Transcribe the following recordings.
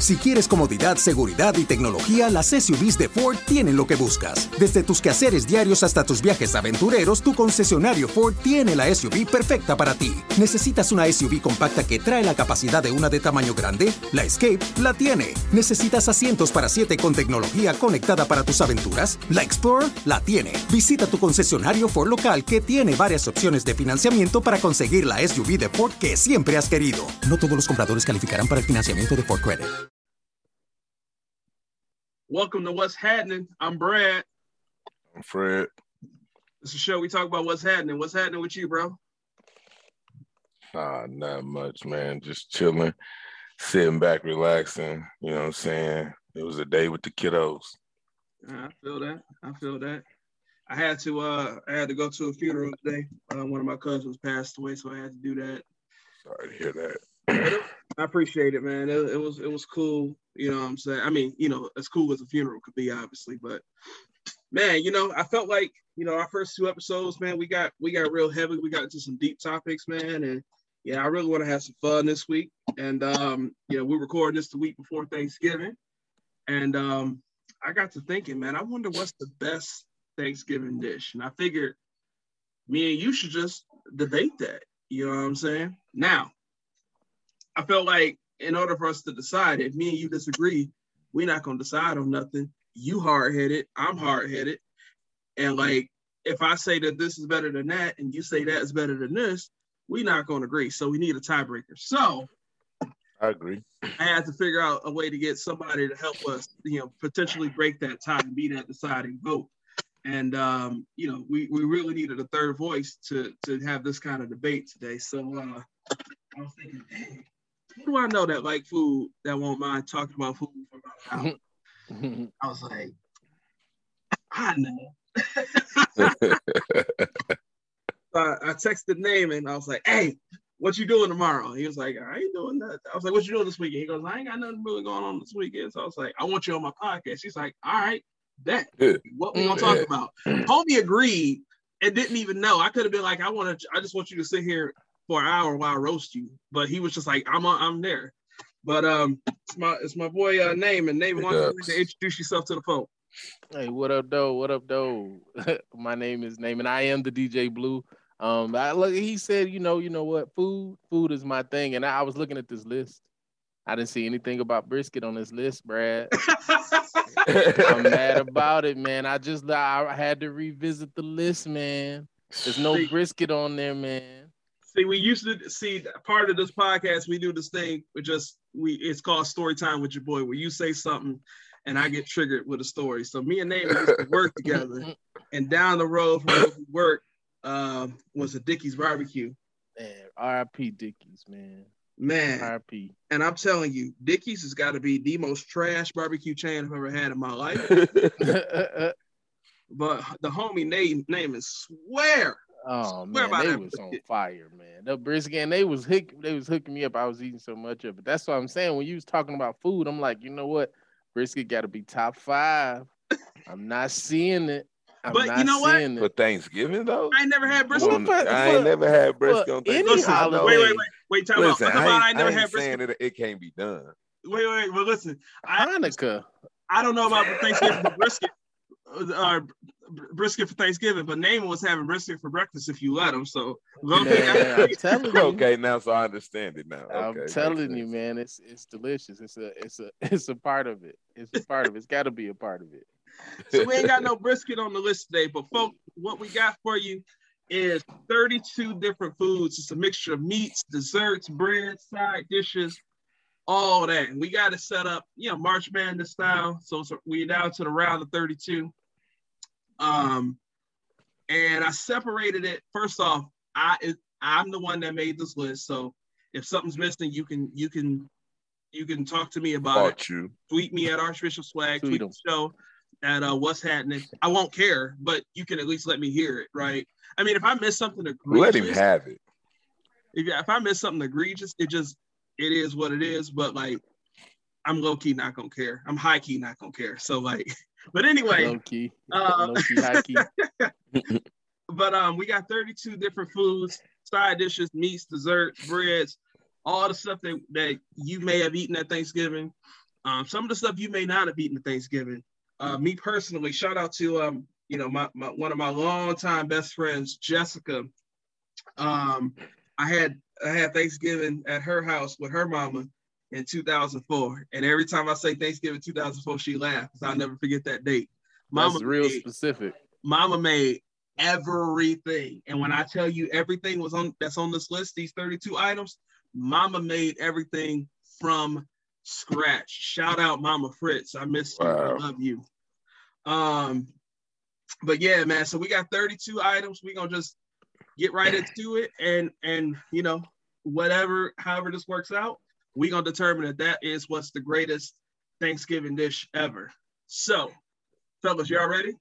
Si quieres comodidad, seguridad y tecnología, las SUVs de Ford tienen lo que buscas. Desde tus quehaceres diarios hasta tus viajes aventureros, tu concesionario Ford tiene la SUV perfecta para ti. ¿Necesitas una SUV compacta que trae la capacidad de una de tamaño grande? La Escape la tiene. ¿Necesitas asientos para 7 con tecnología conectada para tus aventuras? La Explorer la tiene. Visita tu concesionario Ford local que tiene varias opciones de financiamiento para conseguir la SUV de Ford que siempre has querido. No todos los compradores calificarán para el financiamiento de Ford Credit. Welcome to What's Happening. I'm Brad. I'm Fred. This is a show we talk about what's happening. What's happening with you, bro? Ah, not much, man. Just chilling, sitting back, relaxing. You know what I'm saying? It was a day with the kiddos. I feel that. I feel that. I had to uh I had to go to a funeral today. Uh, one of my cousins passed away, so I had to do that. Sorry to hear that. I appreciate it, man. It, it, was it was cool. You know what I'm saying? I mean, you know, as cool as a funeral could be, obviously, but man, you know, I felt like, you know, our first two episodes, man, we got we got real heavy. We got into some deep topics, man. And yeah, I really want to have some fun this week. And um, you know, we're recording this the week before Thanksgiving. And um, I got to thinking, man, I wonder what's the best Thanksgiving dish. And I figured me and you should just debate that. You know what I'm saying? Now, I felt like in order for us to decide, if me and you disagree, we're not gonna decide on nothing. You hard headed, I'm hard headed, and like if I say that this is better than that, and you say that is better than this, we're not gonna agree. So we need a tiebreaker. So I agree. I had to figure out a way to get somebody to help us, you know, potentially break that tie and be that deciding vote. And um, you know, we, we really needed a third voice to to have this kind of debate today. So uh, I was thinking, dang, who do I know that like food that won't mind talking about food for about an hour? I was like, I know. so I, I texted Namon I was like, hey, what you doing tomorrow? He was like, I ain't doing that. I was like, what you doing this weekend? He goes, I ain't got nothing really going on this weekend. So I was like, I want you on my podcast. She's like, all right, that. What we gonna talk about? Homie agreed and didn't even know. I could have been like, I want to, I just want you to sit here for an hour while I roast you. But he was just like, I'm on, I'm there. But um, it's my it's my boy uh, name and name. Why don't introduce yourself to the phone? Hey, what up, though? What up, though? My name is Namon, and I am the DJ Blue. Um, I look. He said, you know, you know what? Food, food is my thing. And I, I was looking at this list. I didn't see anything about brisket on this list, Brad. I'm mad about it, man. I just I had to revisit the list, man. There's no brisket on there, man. See, we used to see part of this podcast. We do this thing. We just we it's called story time with your boy, where you say something and I get triggered with a story. So me and Nate used to work together, and down the road from where we worked um, was a Dickey's barbecue. Man, R.I.P. Dickeys, man. Man, R.I.P. and I'm telling you, Dickey's has got to be the most trash barbecue chain I've ever had in my life. but the homie name name is swear. Oh Swear man, they that was on fire, man. The brisket, and they was hook, they was hooking me up. I was eating so much of it. That's what I'm saying. When you was talking about food, I'm like, you know what? Brisket got to be top five. I'm not seeing it. I'm But you not know what? seeing For. Thanksgiving though, I ain't never had brisket. Well, but- I ain't but- never had brisket on any Thanksgiving. Listen, holiday- wait, wait, wait, wait. Time Listen, out. I ain't, I ain't never I ain't had brisket. saying that it can't be done. Wait, wait, well, listen. Hanukkah. I don't know about the Thanksgiving for brisket, uh, brisket for Thanksgiving, but Namon was having brisket for breakfast if you let him. So go Man, I'm telling you. Okay, now so I understand it now. I'm telling you, man, it's it's delicious. It's a it's a it's a part of it. It's a part of it. It's got to be a part of it. so we ain't got no brisket on the list today, but folks, what we got for you is 32 different foods. It's a mixture of meats, desserts, bread, side dishes, all that. And we got it set up, you know, March Madness style. So, so we're down to the round of 32. Um, and I separated it. First off, I it, I'm the one that made this list. So if something's missing, you can you can You can talk to me about it. You. Tweet me at Archbishop Swag. Tweet the show at uh, what's happening. I won't care, but you can at least let me hear it, right? I mean, if I miss something egregious, Let him have it. if, if I miss something egregious, it just it is what it is. But like, I'm low key not gonna care. I'm high key not gonna care. So like, but anyway, Low key, Uh, low key, high key. but um, we got 32 different foods, side dishes, meats, desserts, breads, all the stuff that, that you may have eaten at Thanksgiving. Um, some of the stuff you may not have eaten at Thanksgiving. Uh, me personally, shout out to um, you know, my, my one of my longtime best friends, Jessica. Um, I had I had Thanksgiving at her house with her mama in 2004, and every time I say Thanksgiving 2004, she laughs. I'll never forget that date. That's real made- specific. Mama made everything. And when I tell you everything was on that's on this list, these 32 items, Mama made everything from scratch. Shout out Mama Fritz. I miss you. I love you. Um, but yeah, man. So we got 32 items. We're gonna just get right into it and and you know, whatever, however this works out, we're gonna determine that that is what's the greatest Thanksgiving dish ever. So, fellas, y'all ready?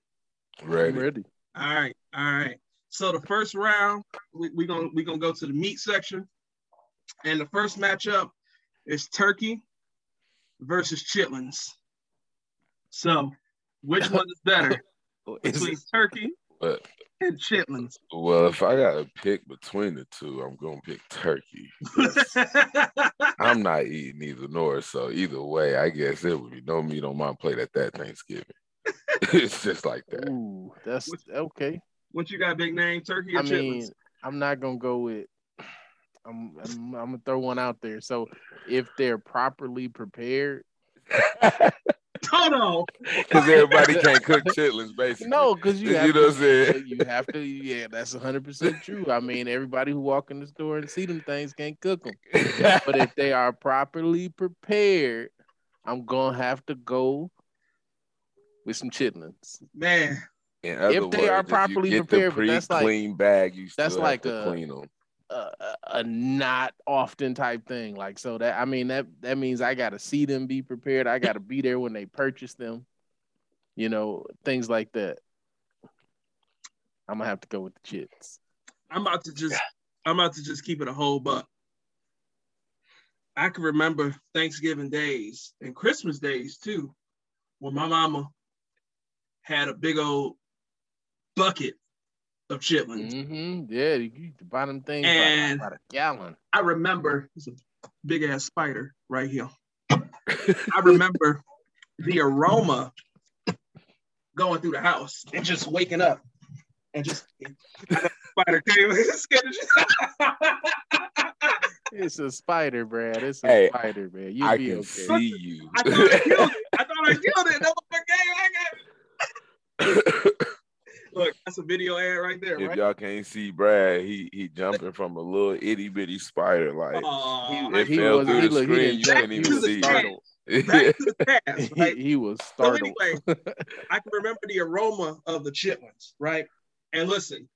Ready. Ready. All right, all right. So the first round, we we gonna we gonna go to the meat section, and the first matchup is turkey versus chitlins. So, which one is better Is between turkey But and chitlins? well, if I gotta pick between the two, I'm gonna pick turkey. I'm not eating either nor, so either way, I guess it would be no meat on my plate at that Thanksgiving. it's just like that. Ooh, that's okay. what you got, big name? Turkey or I chitlins? mean, I'm not gonna go with. I'm, I'm I'm gonna throw one out there. So if they're properly prepared, Hold on. Because everybody can't cook chitlins, basically. no, because you You have know what I'm to, saying? you have to. Yeah, that's 100 percent true. I mean, everybody who walk in the store and see them things can't cook them. But if they are properly prepared, I'm gonna have to go with some chitlins. Man, If they are words, if you properly get prepared, the but that's like- pre-clean bag, you still that's have like to a- clean them. A, not often type thing. Like so that I mean that that means I gotta see them be prepared. I gotta be there when they purchase them. You know, things like that. I'm gonna have to go with the chits. I'm about to just I'm about to just keep it a whole buck. I can remember Thanksgiving days and Christmas days too, when my mama had a big old bucket of chitlins. Mm-hmm. Yeah, you you can buy them things And- by, by the gallon. I remember there's a big ass spider right here. I remember the aroma going through the house and just waking up and just spider came and the shit. It's a spider, Brad. It's a Hey, spider, man. You'll I be can okay. see you. I thought I killed it. I thought I killed it. That was the game. I got it. Look, that's a video ad right there, if right? y'all can't see Brad, he he jumping from a little itty bitty spider. Like Aw, it he fell was- through he the look- screen, you jump, couldn't even see. startled. back to the past, he, right? he was So startled. anyway, I can remember the aroma of the chitlins, right? And listen,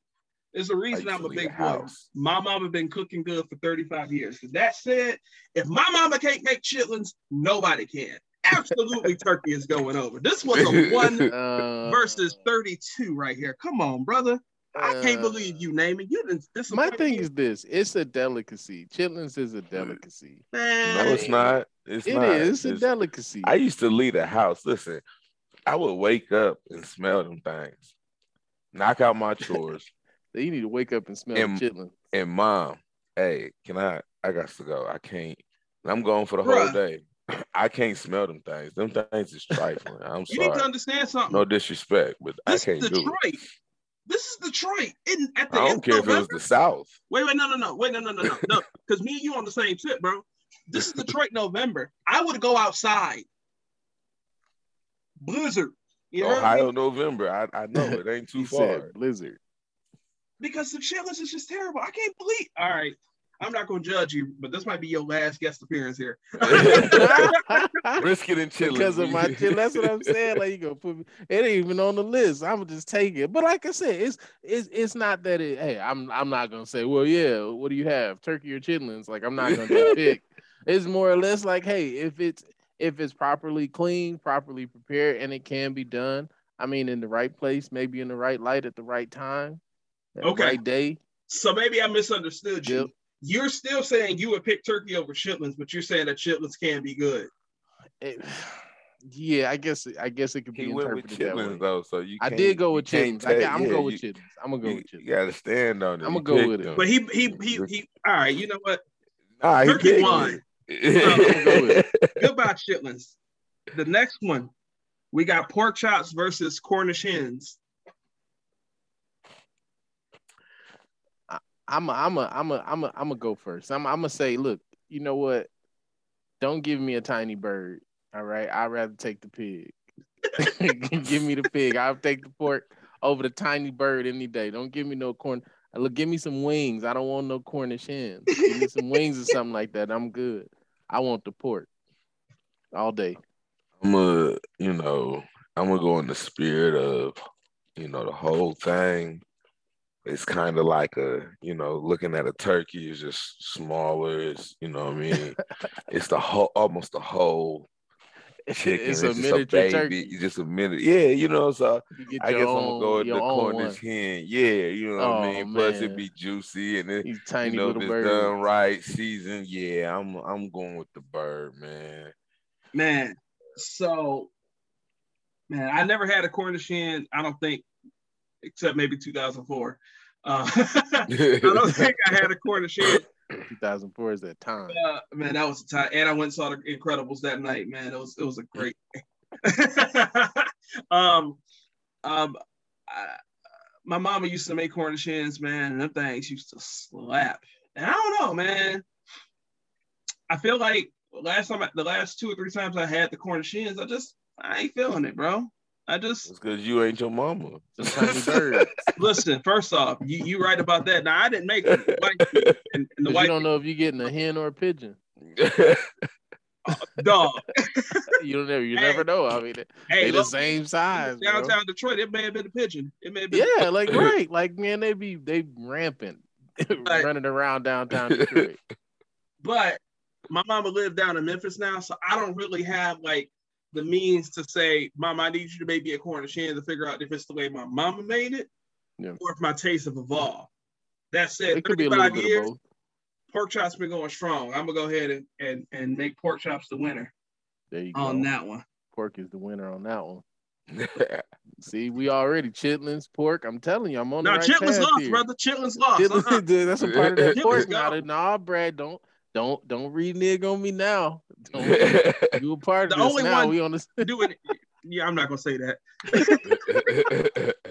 there's a reason I'm a big boy. house. My mama been cooking good for 35 years. That said, if my mama can't make chitlins, nobody can. Absolutely, turkey is going over. This was a one Uh, versus 32 right here. Come on, brother. I can't uh, believe you name it. You didn't. This My thing is this: it's a delicacy. Chitlins is a delicacy. man. No, it's not. It's It not. is a delicacy. I used to leave the house. Listen, I would wake up and smell them things, knock out my chores, you need to wake up and smell And- the chitlin. and mom, hey, can I? I got to go. I can't. I'm going for the whole day. I can't smell them things. Them things is trifling. I'm You need to understand something. No disrespect, but I this can't is do it. Detroit. This is Detroit. In, at the I don't of care if it was the South. Wait, wait, no, no, no. Wait, no, no, no, no. No, because me and you on the same tip, bro. This is Detroit November. I would go outside. Blizzard. You heard Ohio, me? November. I, I know it ain't too He far. said blizzard. Because the chitlins is just terrible. I can't believe. All right. I'm not gonna judge you, but this might be your last guest appearance here. Brisket and chili. because of my chill. That's what I'm saying. Like you gonna put me, it ain't even on the list. I'm gonna just take it. But like I said, it's it's it's not that it. Hey, I'm I'm not gonna say, well, yeah. What do you have, turkey or chitlins? Like I'm not gonna just pick. It's more or less like, hey, if it's if it's properly cleaned, properly prepared, and it can be done. I mean, in the right place, maybe in the right light at the right time, at Okay. the right day. So maybe I misunderstood you. Yep. You're still saying you would pick turkey over chitlins, but you're saying that chitlins can be good. It- yeah, I guess I guess it could be He went with interpreted that way. chitlins though, so you. I did go with can't chitlins. I, take- I'm gonna go with you- chitlins. I'm gonna go You, with chitlins. you gotta stand on it. I'ma go picked with it. them. But he he he he. All right, you know what? Nah, he Turkey picked won. it. go Goodbye, chitlins. The next one, we got pork chops versus Cornish hens. I'm a, I'm a, I'm a, I'm a, I'm gonna go first. I'm, I'm gonna say, look, you know what? Don't give me a tiny bird. All right, I'd rather take the pig. give me the pig. I'll take the pork over the tiny bird any day. Don't give me no corn. Look, give me some wings. I don't want no Cornish hens. Give me some wings or something like that. I'm good. I want the pork all day. I'm a, you know, I'm gonna go in the spirit of, you know, the whole thing. It's kind of like a, you know, looking at a turkey is just smaller. It's, you know, what I mean, it's the whole, almost the whole chicken. It's It's, a just a baby. turkey. It's just a minute. Yeah, you know, so You get I your guess I'm gonna go with the Cornish one. hen. Yeah, you know what Oh, I mean. Plus, it'd be juicy and it, These you tiny know, if little it's done right, seasoned. Yeah, I'm, I'm going with the bird, man. Man, so man, I never had a Cornish hen. I don't think, except maybe 2004. Uh, I don't think I had a Cornish hen. 2004 is that time. Uh, man, that was the time. And I went and saw the Incredibles that night. Man, it was it was a great. um, um, I, my mama used to make Cornish hens, man, and them things used to slap. And I don't know, man. I feel like last time, I, the last two or three times I had the Cornish hens, I just I ain't feeling it, bro. I just because you ain't your mama. Some tiny birds. listen. First off, you you right about that. Now I didn't make it. The white and, and the white you don't know if you're getting a hen or a pigeon. Uh, dog. You don't never, you Hey. never know. I mean, Hey, they the look, same size. bro. downtown Detroit, it may have been a pigeon. It may have been. Yeah, like right, like man, they be they rampant, running around downtown Detroit. But my mama lived down in Memphis now, so I don't really have like the means to say, Mom, I need you to make me a Cornish hen to figure out if it's the way my mama made it Yeah. or if my tastes have evolved. That said, It could be a 35 years, pork chops been going strong. I'm gonna go ahead and, and, and make pork chops the winner There you go. on that one. Pork is the winner on that one. See, we already chitlins, pork. I'm telling you, I'm on Now the right chitlins path lost, here. brother. Chitlins lost. Chitlins, Uh-uh. dude, that's a part of that pork. nah, Brad, don't don't don't renege on me now. Don't you a part The of this only now? one- We on the Do it. Yeah, I'm not gonna say that.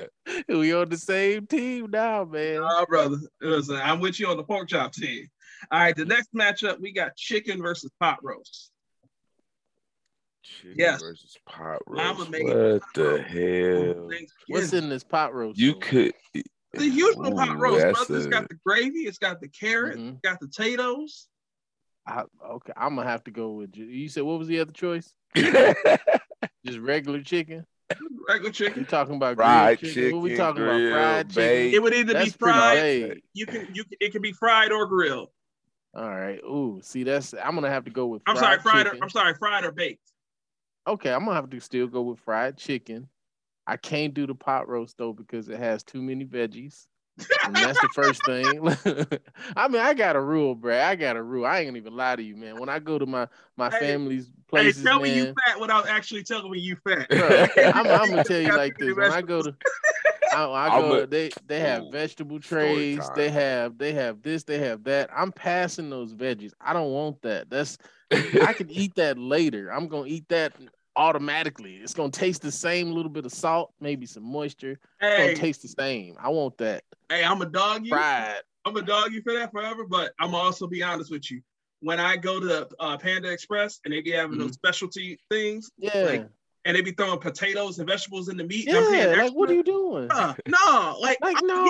we on the same team now, man. Oh, brother. Listen, I'm with you on the pork chop team. All right, the next matchup we got chicken versus pot roast. Chicken Yes. versus pot Mama roast. made What the hell? What's in this pot roast? You though? could. the usual pot roast, that's brother? It's a- got the gravy, it's got the carrot, Mhm. it's got the potatoes. I, okay, I'm gonna have to go with you. You said what was the other choice? Just regular chicken. Regular chicken. You chicken. talking about Fried grilled chicken? What we chicken, talking about? Fried chicken. baked. It would either That's be fried. You can you can, it can be fried or grilled. All right. Ooh, see, that's I'm gonna have to go with. I'm sorry, fried or. I'm sorry, fried or baked. Okay, I'm gonna have to still go with fried chicken. I can't do the pot roast though because it has too many veggies. And that's the first thing. I mean, I got a rule, Brad. I got a rule. I ain't gonna even lie to you, man. When I go to my my Hey, family's places, hey, tell me you fat without actually telling me you fat. Bruh, I'm, I'm gonna tell you like this. When I go to, I, I go. a- they they have vegetable trays. They have they have this. They have that. I'm passing those veggies. I don't want that. That's I can eat that later. I'm gonna eat that automatically. It's gonna taste the same little bit of salt, maybe some moisture. It's Hey, gonna taste the same. I want that hey, I'm a dog you. fried. I'm a dog you for that forever, but I'm also be honest with you. When I go to uh, Panda Express and they be having those specialty things, Yeah. Like, and they be throwing potatoes and vegetables in the meat. Yeah, like what are you doing? Uh, no, like, like no.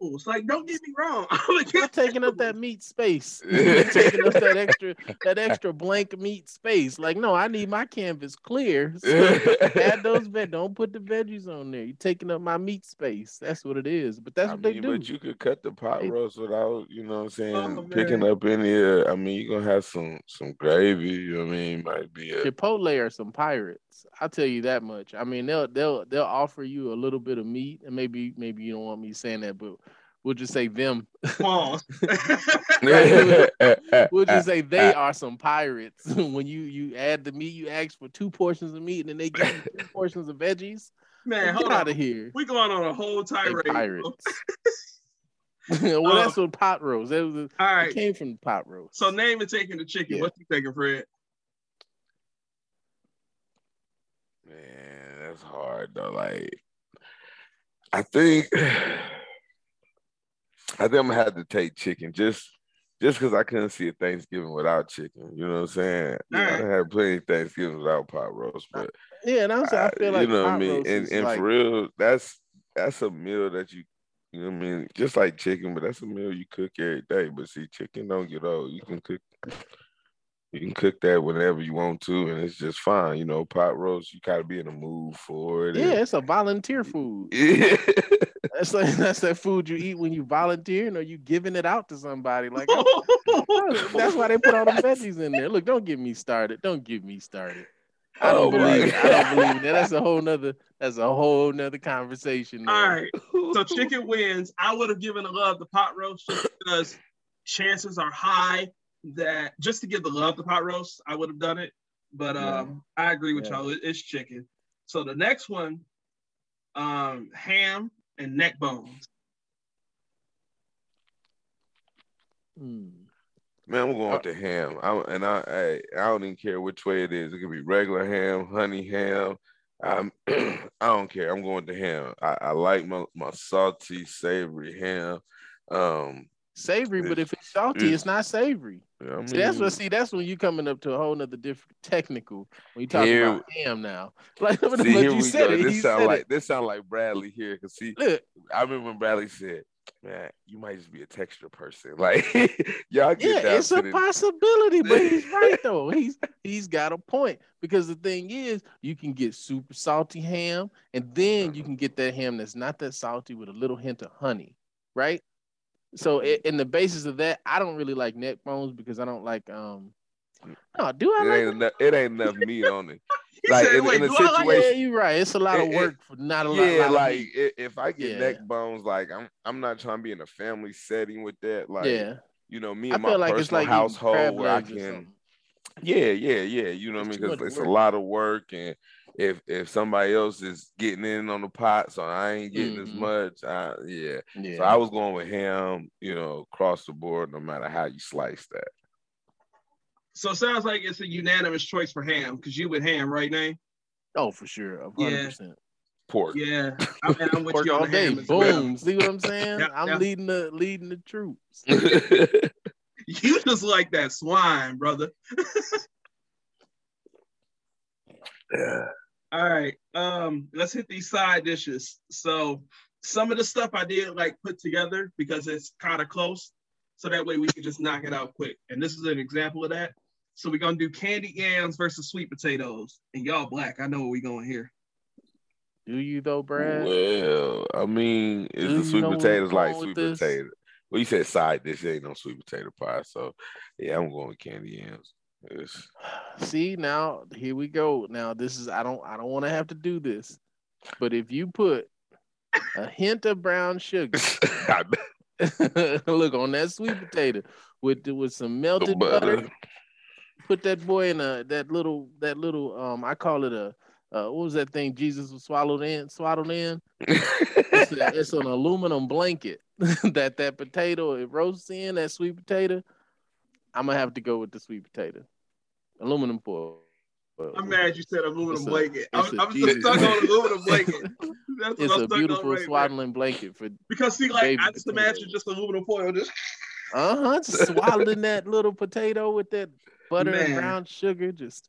no. Like don't get me wrong. You're taking up that meat space. You're taking up that extra that extra blank meat space. Like no, I need my canvas clear. So add those veg. Don't put the veggies on there. You're taking up my meat space. That's what it is. But that's I what mean, they do. But you could cut the pot They- roast without, you know what I'm saying, Oh, picking up any uh, I mean, you're gonna have some some gravy, you know what I mean? Might be a Chipotle are some pirates. I'll tell you that much. I mean, they'll they'll they'll offer you a little bit of meat, and maybe maybe you don't want me saying that, but we'll just say them. Pause. We'll just say they are some pirates. when you you add the meat, you ask for two portions of meat, and then they give you two portions of veggies. Man, Get hold out on. of here. We going on a whole tirade. bro. pirates. well, um, that's what pot roast. That was a, All it came from pot roast. So Namon taking the chicken. Yeah. What you thinking, Fred? That's hard though. Like, I think, I think I'm gonna have to take chicken just, just because I couldn't see a Thanksgiving without chicken. You know what I'm saying? You know, I had plenty of Thanksgivings without pot roast, but yeah, and I'm saying, I feel like you know what I mean. And and like, for real, that's that's a meal that you, you know what I mean. Just like chicken, but that's a meal you cook every day. But see, chicken don't get old. You can cook. You can cook that whenever you want to, and it's just fine. You know, pot roast, you gotta be in the mood for it. yeah, and- it's a volunteer food. Yeah. That's like that's that food you eat when you volunteering or you giving it out to somebody. Like oh, that's why they put all the veggies in there. Look, don't get me started. Don't get me started. I don't Oh, my believe. I don't believe that. That's a whole nother. That's a whole nother conversation. there. All right. So chicken wins. I would have given a love to pot roast just because chances are high that just to give the love to pot roast, I would have done it. But Yeah. um, I agree with Yeah. y'all. It's chicken. So the next one, um, ham and neck bones. Hmm. Man, I'm going Uh, with the ham. I, and I, I, I don't even care which way it is. It could be regular ham, honey ham. I'm, I don't care. I'm going to ham. I, I like my, my salty, savory ham. Um, Savory, but if it's salty, it's- not savory. I See, that's what. See, that's when you coming up to a whole nother different technical. When you talking Here- about ham now, like but see, here you we said go. it. This sound like it. this sound like Bradley here. Cause see, Look, I remember when Bradley said, "Man, you might just be a texture person." Like y'all get yeah, it's a the possibility, but he's right though. He's he's got a point because the thing is, you can get super salty ham, and then you uh-huh. can get that ham that's not that salty with a little hint of honey, right? So, i- in the basis of that, I don't really like neck bones because I don't like um. No, do I it like ain't enough. It ain't enough meat on it. Like, said, in- "Wait, in a I like Yeah, you're right. It's a lot of It- it- work for not a lot. yeah, lot like if I get Yeah. neck bones, like I'm I'm not trying to be in a family setting with that. Like yeah, you know, me I and my feel like personal it's like household where I can. Yeah, yeah, yeah. You know what I mean? Because it's a lot of work, and if if somebody else is getting in on the pot, so I ain't getting as Mhm. much. I, yeah. Yeah, So I was going with him, You know, across the board, no matter how you slice that. So it sounds like it's a unanimous choice for ham because you with ham, right, Namon? oh for sure, Yeah. hundred percent. Pork. Yeah, I'm, and I'm with Work you all day, ham as well. boom. See what I'm saying? Yep, I'm yep. leading the leading the troops. You just like that swine, brother. yeah. All right. Um, let's hit these side dishes. So some of the stuff I did like put together because it's kind of close. So that way we can just knock it out quick. And this is an example of that. So we're gonna do candy yams versus sweet potatoes. And y'all black, I know where we going here. Do you though, Brad? Well, I mean, is Do the sweet potatoes like sweet this? potato? Well, you said side dish, ain't no sweet potato pie. So yeah, I'm going with candy yams. It's- See now, here we go. Now this is I don't I don't want to have to do this, but if you put a hint of brown sugar, look on that sweet potato with with some melted butter. butter. put that boy in a that little that little um I call it a uh, what was that thing Jesus was swallowed in Swaddled in? It's, it's an aluminum blanket that that potato it roasts in that sweet potato. I'm gonna have to go with the sweet potato, aluminum foil. I'm mad you said aluminum a- blanket. I'm, a I'm just stuck on aluminum blanket. That's what It's a beautiful right there. swaddling blanket for Because see, like I just imagine just aluminum foil just uh huh swaddling that little potato with that butter and brown sugar. Just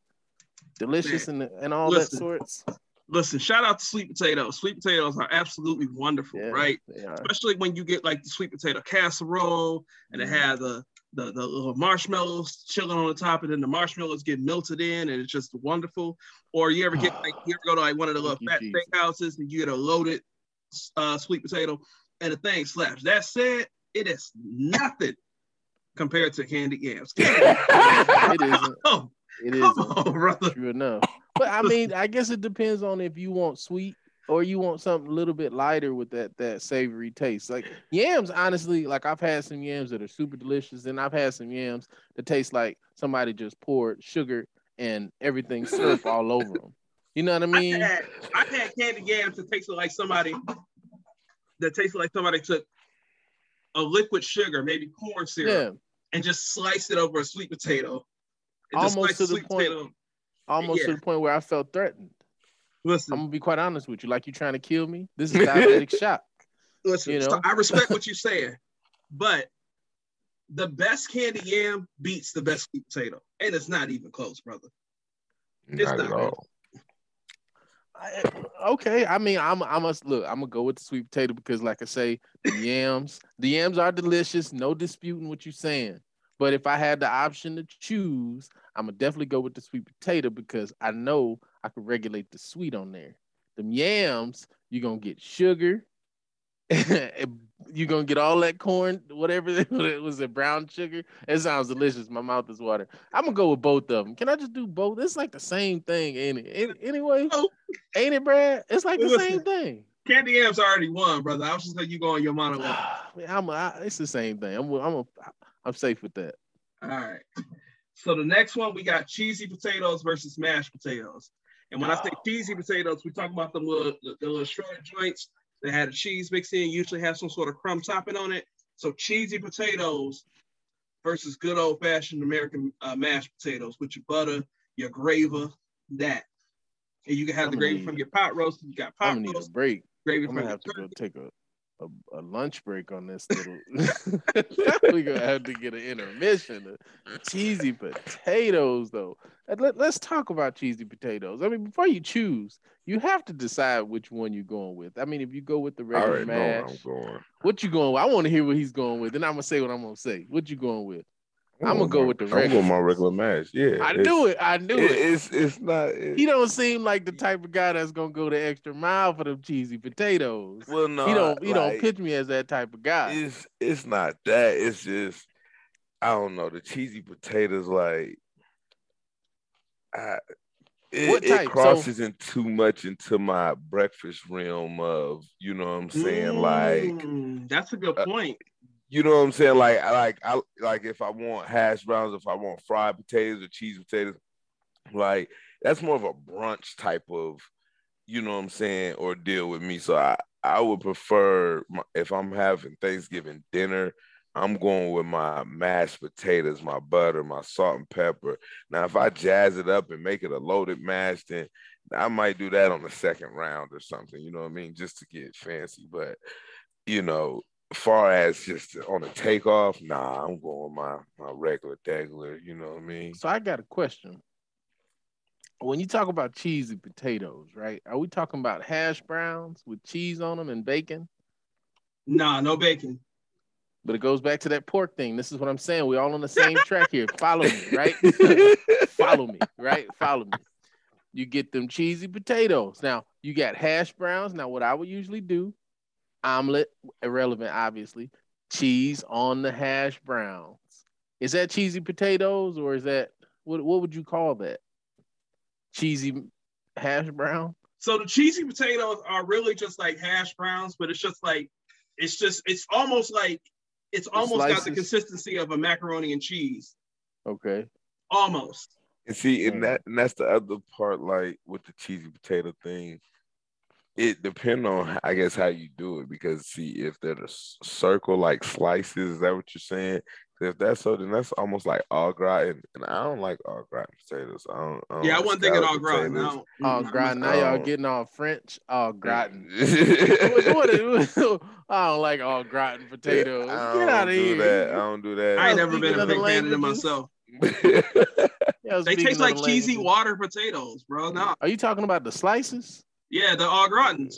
delicious and and all Listen. that sorts. Listen, shout out to sweet potatoes. Sweet potatoes are absolutely wonderful, Yeah, right? Especially when you get like the sweet potato casserole and it Mm-hmm. has the, the the little marshmallows chilling on the top, and then the marshmallows get melted in, and it's just wonderful. Or you ever get like you ever go to like one of the little fat Jesus. steakhouses and you get a loaded uh, sweet potato, and the thing slaps. That said, it is nothing compared to candied yams. it isn't. Oh, It on, brother. True enough. But I mean, I guess it depends on if you want sweet or you want something a little bit lighter with that that savory taste. Like yams, honestly, like I've had some yams that are super delicious, and I've had some yams that taste like somebody just poured sugar and everything syrup all over them. You know what I mean? I had, I had candy yams that tasted like somebody that tasted like somebody took a liquid sugar, maybe corn syrup, Yeah, and just sliced it over a sweet potato. Almost to the point- potato. almost to the point where I felt threatened. Listen, I'm gonna be quite honest with you. Like you're trying to kill me? This is diabetic shock. listen. you so know? I respect what you're saying, but the best candy yam beats the best sweet potato, and it's not even close, brother. It's Not at not. all. I- okay, I mean, I'm I must look. I'm gonna go with the sweet potato because, like I say, the yams, the yams are delicious. No disputing what you're saying. But if I had the option to choose, I'm gonna definitely go with the sweet potato because I know I can regulate the sweet on there. Them yams, you're gonna get sugar. you're gonna get all that corn, whatever it was, it brown sugar. It sounds delicious. My mouth is watering. I'm gonna go with both of them. Can I just do both? It's like the same thing, ain't it? Anyway, Oh. ain't it, Brad? It's like the same thing. Candy yams already won, brother. I was just letting you go on your monologue. I'm, I, it's the same thing. I'm, I'm, a, I'm safe with that. All right. So the next one we got cheesy potatoes versus mashed potatoes. And when I say cheesy potatoes, we talk about the little the, the little short joints that had a cheese mixed in, usually have some sort of crumb topping on it. So cheesy potatoes versus good old fashioned American uh, mashed potatoes with your butter, your gravy, that. And you can have I'm the gravy need- from your pot roast. You got pot I'm gonna need a roast, break. gravy I'm gonna have to go take a, a, a lunch break on this little. We're gonna have to get an intermission. Cheesy potatoes, though. And Let, us talk about cheesy potatoes. I mean, before you choose, you have to decide which one you're going with. I mean, if you go with the regular already know where mash, what you going with? I want to hear what he's going with, and I'm gonna say what I'm gonna say. What you going with? I'm gonna go my- with the I'm going regular. my regular match. Yeah, I it's- knew it. I knew it- it. It's it's not. it- He don't seem like the type of guy that's gonna go the extra mile for them cheesy potatoes. well, no, he don't. He don't pitch me as that type of guy. It's it's not that. It's just I don't know. The cheesy potatoes, like, I, it, What it type? So- crosses in too much into my breakfast realm of you know what I'm saying. Like, Mm, that's a good uh, point. You know what I'm saying. Like, I like I like if I want hash browns, if I want fried potatoes or cheese potatoes, like that's more of a brunch type of, you know what I'm saying, or deal with me. So I I would prefer my, if I'm having Thanksgiving dinner, I'm going with my mashed potatoes, my butter, my salt and pepper. Now, if I jazz it up and make it a loaded mash, then I might do that on the second round or something. You know what I mean, just to get fancy. But you know, far as just on a takeoff, nah, I'm going my my regular degler. You know what I mean? So I got a question. When you talk about cheesy potatoes, right? Are we talking about hash browns with cheese on them and bacon? Nah, no bacon. But it goes back to that pork thing. This is what I'm saying. We're all on the same track here. Follow me, right? Follow me, right? Follow me. You get them cheesy potatoes. Now, you got hash browns. Now, what I would usually do, omelet, irrelevant, obviously, cheese on the hash browns. Is that cheesy potatoes or is that what what would you call that? Cheesy hash brown? So the cheesy potatoes are really just like hash browns, but it's just like it's just it's almost like it's almost got the consistency of a macaroni and cheese. Okay. Almost. And see, and that and that's the other part, like with the cheesy potato thing. It depends on, I guess, how you do it. Because see, if they're the circle like slices, is that what you're saying? If that's so, then that's almost like au gratin, and I don't like au gratin potatoes. I don't. I don't Yeah, I like wasn't thinking scalloped au gratin. potatoes. No. Oh, Mm, gratin. Now y'all Oh. getting all French. Oh, gratin. what, what is, I don't like au gratin potatoes. I Get out of do here. That. I don't do that. I ain't never been a big fan of them myself. Yeah, They taste like cheesy water potatoes, bro. No, Are you talking about the slices? Yeah, the au gratins.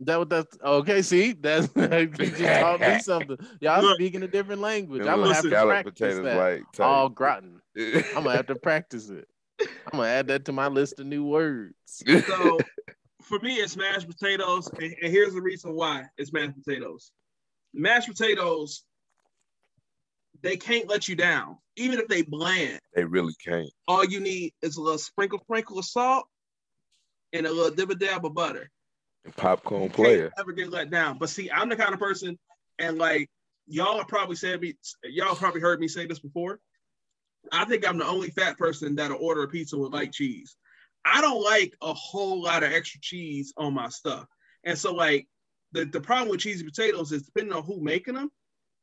That what that's okay? See, that's you just taught me something. Y'all Look. speaking a different language. I'm gonna have to practice potatoes that. like. Au gratin. I'm gonna have to practice it. I'm gonna add that to my list of new words. So for me, it's mashed potatoes, and, and here's the reason why it's mashed potatoes. Mashed potatoes, they can't let you down, even if they bland. they really can't. All you need is a little sprinkle, sprinkle of salt, and a little dib a dab of butter. And popcorn Can't player. ever get let down. But see, I'm the kind of person, and like y'all have probably said me, y'all probably heard me say this before. I think I'm the only fat person that'll order a pizza with light cheese. I don't like a whole lot of extra cheese on my stuff. And so like the, the problem with cheesy potatoes is depending on who making them,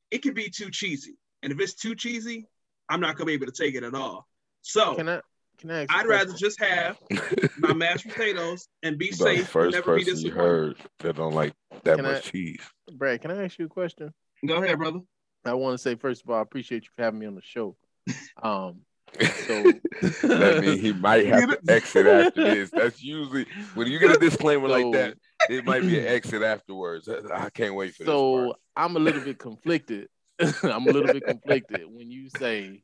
it can be too cheesy. And if it's too cheesy, I'm not gonna be able to take it at all. So Can I? Can I? Ask you a I'd rather just have my mashed potatoes and be You about the safe and first never be person you heard that don't like that Can much I- cheese. Brad, can I ask you a question? Go ahead, brother. I want to say first of all, I appreciate you for having me on the show. Um, so that means he might have to exit after this. That's usually when you get a disclaimer like that, it might be an exit afterwards. I can't wait for this. so. I'm a little bit conflicted. I'm a little bit conflicted when you say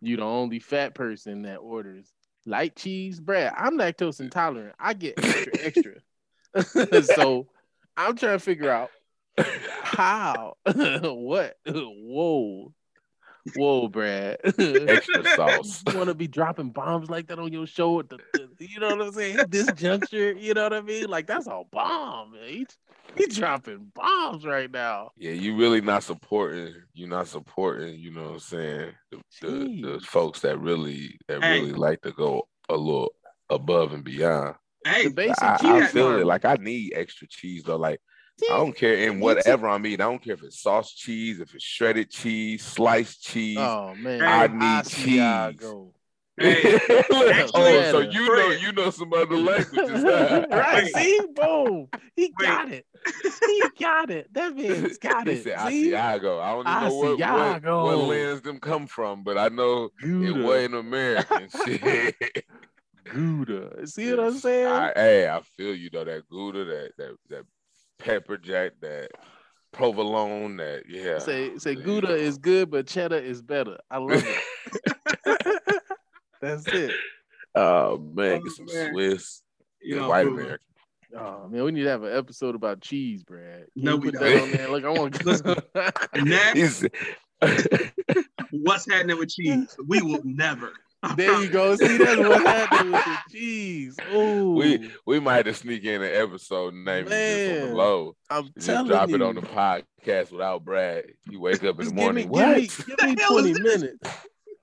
you the only fat person that orders light cheese bread. I'm lactose intolerant. I get extra extra. so I'm trying to figure out how what whoa whoa Brad Extra sauce. you want to be dropping bombs like that on your show at the, the- you know what I'm saying at this juncture you know what I mean like that's a bomb man. He, he dropping bombs right now Yeah, you really not supporting. You're not supporting. You know what I'm saying? The, the, the folks that really that Hey. really like to go a little above and beyond. Hey, the basic I, I feel it. Like I need extra cheese though. Like See, I don't care in whatever I'm eating. I don't care if it's sauce cheese, if it's shredded cheese, sliced cheese. oh man I need see how it cheese. Go. Hey, oh, so you know you know some other languages. huh? right. Wait. See, boom. He Wait. got it. He got it. That man's got He it. said See? Asiago. I don't even know what, what, what lands them come from, but I know it wasn't American. Shit. Gouda. See what I'm saying? I, hey, I feel you though. That Gouda, that that that pepper jack, that provolone, that yeah. say say Gouda go. is good, but cheddar is better. I love it. That's it. Oh man, Oh, get some man. Swiss, you get know, white food. American. Oh man, we need to have an episode about cheese, Brad. Can No, you we put don't. that on there? Look, I want Listen. Next, He's- what's happening with cheese? We will never. there you go. See, that's what happened with the cheese. Oh, we we might have to sneak in an episode name it just on the low. I'm Just telling drop you. it on the podcast without Brad. You wake up in the morning. Give what? me, give me, give me The hell is 20 minutes.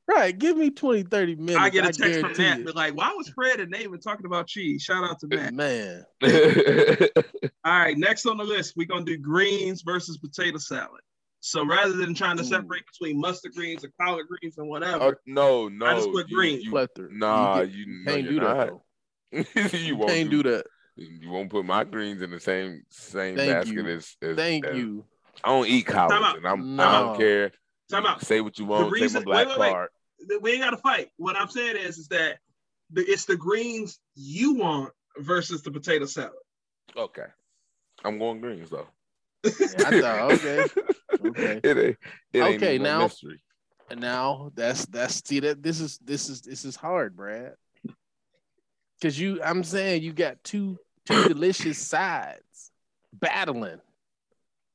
Right. Give me 20, 30 minutes. I get a text from Matt, it. but like, why was Fred and David talking about cheese? Shout out to Matt. Man. All right, next on the list, we're gonna do greens versus potato salad. So rather than trying to Ooh. separate between mustard greens and collard greens and Oh, whatever, uh, no, no. I just put you- green. You, nah, you, you, can- no, can't you're do that not. though. you You won't can't do that. You won't put my greens in the same same Thank basket as, as. Thank as- you. I don't eat collard, collards, and I'm No. I don't care. time out. Say what you want. Take reason- my black wait, wait, wait. card. We ain't gotta fight. What I'm saying is, is that the, it's the greens you want versus the potato salad. Okay, I'm going greens though. Yeah, I thought, okay. Okay. it ain't. It ain't Okay, even now- mystery. And now that's that's see that this is this is this is hard, Brad. Cause you I'm saying you got two two delicious sides battling,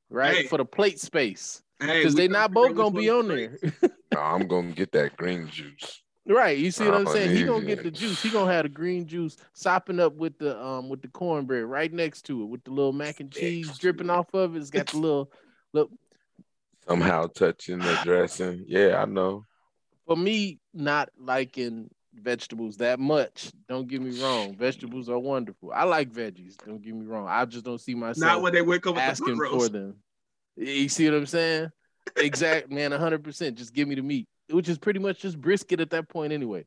right? Hey. For the plate space. Because we they gonna not both gonna be one's on there. No, I'm gonna get that green juice. Right. You see what I'm saying? He gonna get the juice. He gonna have the green juice sopping up with the um with the cornbread right next to it with the little mac and cheese dripping off of it. It's got the little look Somehow touching the dressing. Yeah, I know. for me not liking vegetables that much. Don't get me wrong. Vegetables are wonderful. I like veggies. Don't get me wrong. I just don't see myself Not when they wake up with the asking for them. You see what I'm saying? Exact man, hundred percent. Just give me the meat, which is pretty much just brisket at that point anyway.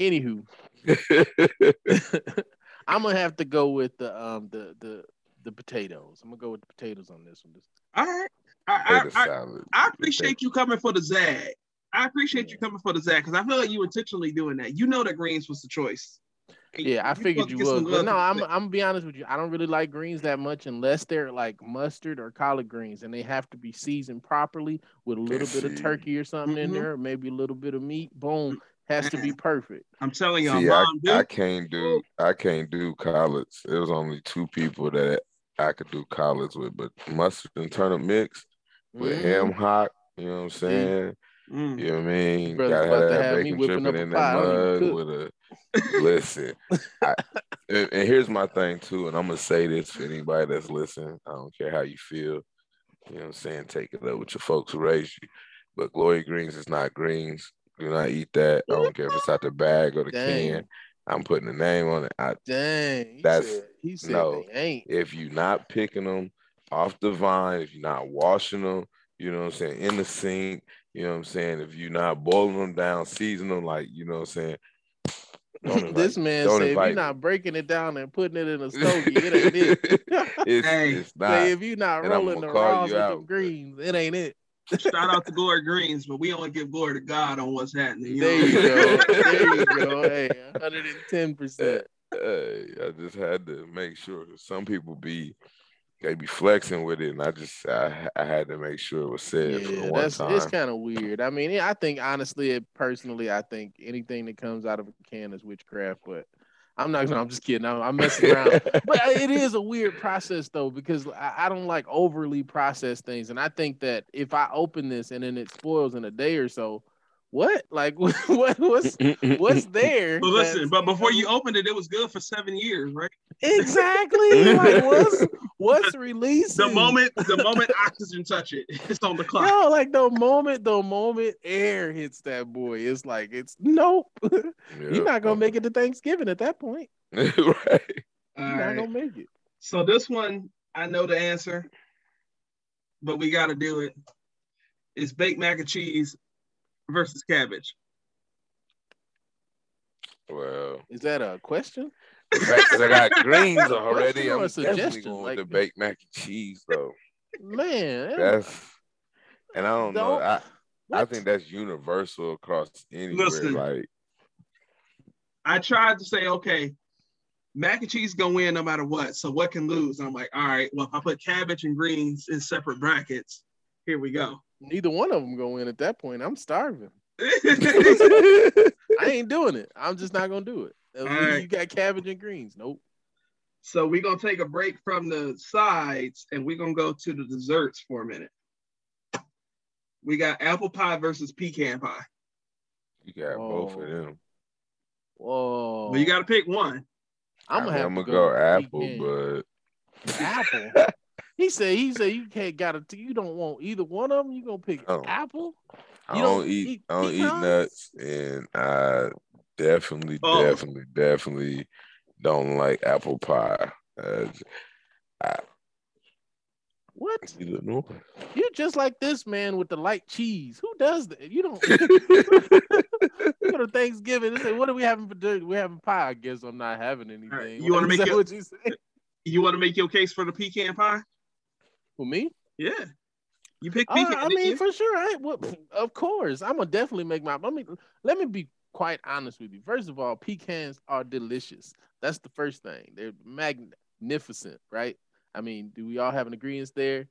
Anywho, I'm gonna have to go with the um the the the potatoes. I'm gonna go with the potatoes on this one. This- All right. I, I, I. I appreciate you coming for the zag. I appreciate you coming for the zag because I feel like you intentionally doing that. You know that greens was the choice. And Yeah, I figured you to would. But no, I'm I'm gonna be honest with you. I don't really like greens that much unless they're like mustard or collard greens, and they have to be seasoned properly with a little bit of turkey or something in Mhm. there, maybe a little bit of meat. Boom, has to be perfect. I'm telling you, See, I, mom, dude. I can't do I can't do collards. It was only two people that I could do collards with, but mustard and turnip mix with Mhm. ham hock. You know what I'm saying? Mm. Mm. You know what I mean? Brother's Gotta about have to that have me bacon whipping dripping up in pie. that mug with a listen. I, and, and here's my thing too, and I'm gonna say this for anybody that's listening. I don't care how you feel. You know what I'm saying? Take it up with your folks who raised you. But glory greens is not greens. Do not eat that. I don't care if it's out the bag or the Dang. can. I'm putting a name on it. I, Dang, he That's- said, he said no. they ain't. if you're not picking them off the vine, if you're not washing them, you know what I'm saying, in the sink, you know what I'm saying, if you're not boiling them down, season them, like, you know what I'm saying. invite this man Don't said if you're not breaking it down and putting it in a stogie, it ain't it. it's, it's not. Say if you're not and rolling the gonna raws with out, them greens, it ain't it. Shout out to Glory Greens, but we only give glory to God on what's happening. You There know? you go. There you go. Hey, 110 percent. Hey, I just had to make sure some people be they be flexing with it, and I just I, I had to make sure it was said for Yeah, one that's time. it's kind of weird. I mean, I think honestly, personally, I think anything that comes out of a can is witchcraft. But I'm not. No, I'm just kidding. I'm, I'm messing around. but uh, it is a weird process though because I, I don't like overly processed things, and I think that if I open this and then it spoils in a day or so, what like what what's what's there? But listen, but before you opened it, it was good for seven years, right? exactly like what's what's releasing The moment the moment oxygen touch it, it's on the clock. No, like the moment the moment air hits that boy, it's like it's nope. You're not gonna make it to Thanksgiving at that point. right. You're not right. gonna make it. So this one, I know the answer, but we got to do it. It's baked mac and cheese versus cabbage. Well, Is that a question? the fact that I got greens already, I'm a definitely going Like- with the baked mac and cheese though. Man, That's and I don't know. Don't- I I what? think that's universal across anywhere. Listen. Like I tried to say, okay, mac and cheese go in no matter what. So what can lose? I'm like, all right, well, if I put cabbage and greens in separate brackets, here we go. Neither one of them go in at that point. I'm starving. I ain't doing it. I'm just not gonna do it. All You got cabbage and greens. Nope. so we're gonna take a break from the sides and we're gonna go to the desserts for a minute. We got apple pie versus pecan pie. you got both of them. Whoa. But you got to pick one. I'm gonna mean, have I'm to gonna go, apple, pecan. but apple. He said he said you can't got to you don't want either one of them. You gonna pick Oh. apple? I don't, don't eat, eat I don't eat nuts, and I definitely, Oh. definitely, definitely don't like apple pie. Uh, I, What? either no. You just like this man with the light cheese. Who does that? You don't you go to Thanksgiving and say, What are we having for dinner? We're having pie. I guess I'm not having anything. you wanna make that it- what you say? You want to make your case for the pecan pie? For me? Yeah. You pick Uh. I mean, you? for sure. I well, of course. I'm gonna definitely make my. Let me let me be quite honest with you. First of all, pecans are delicious. That's the first thing. They're magnificent, right? I mean, do we all have an agreement there?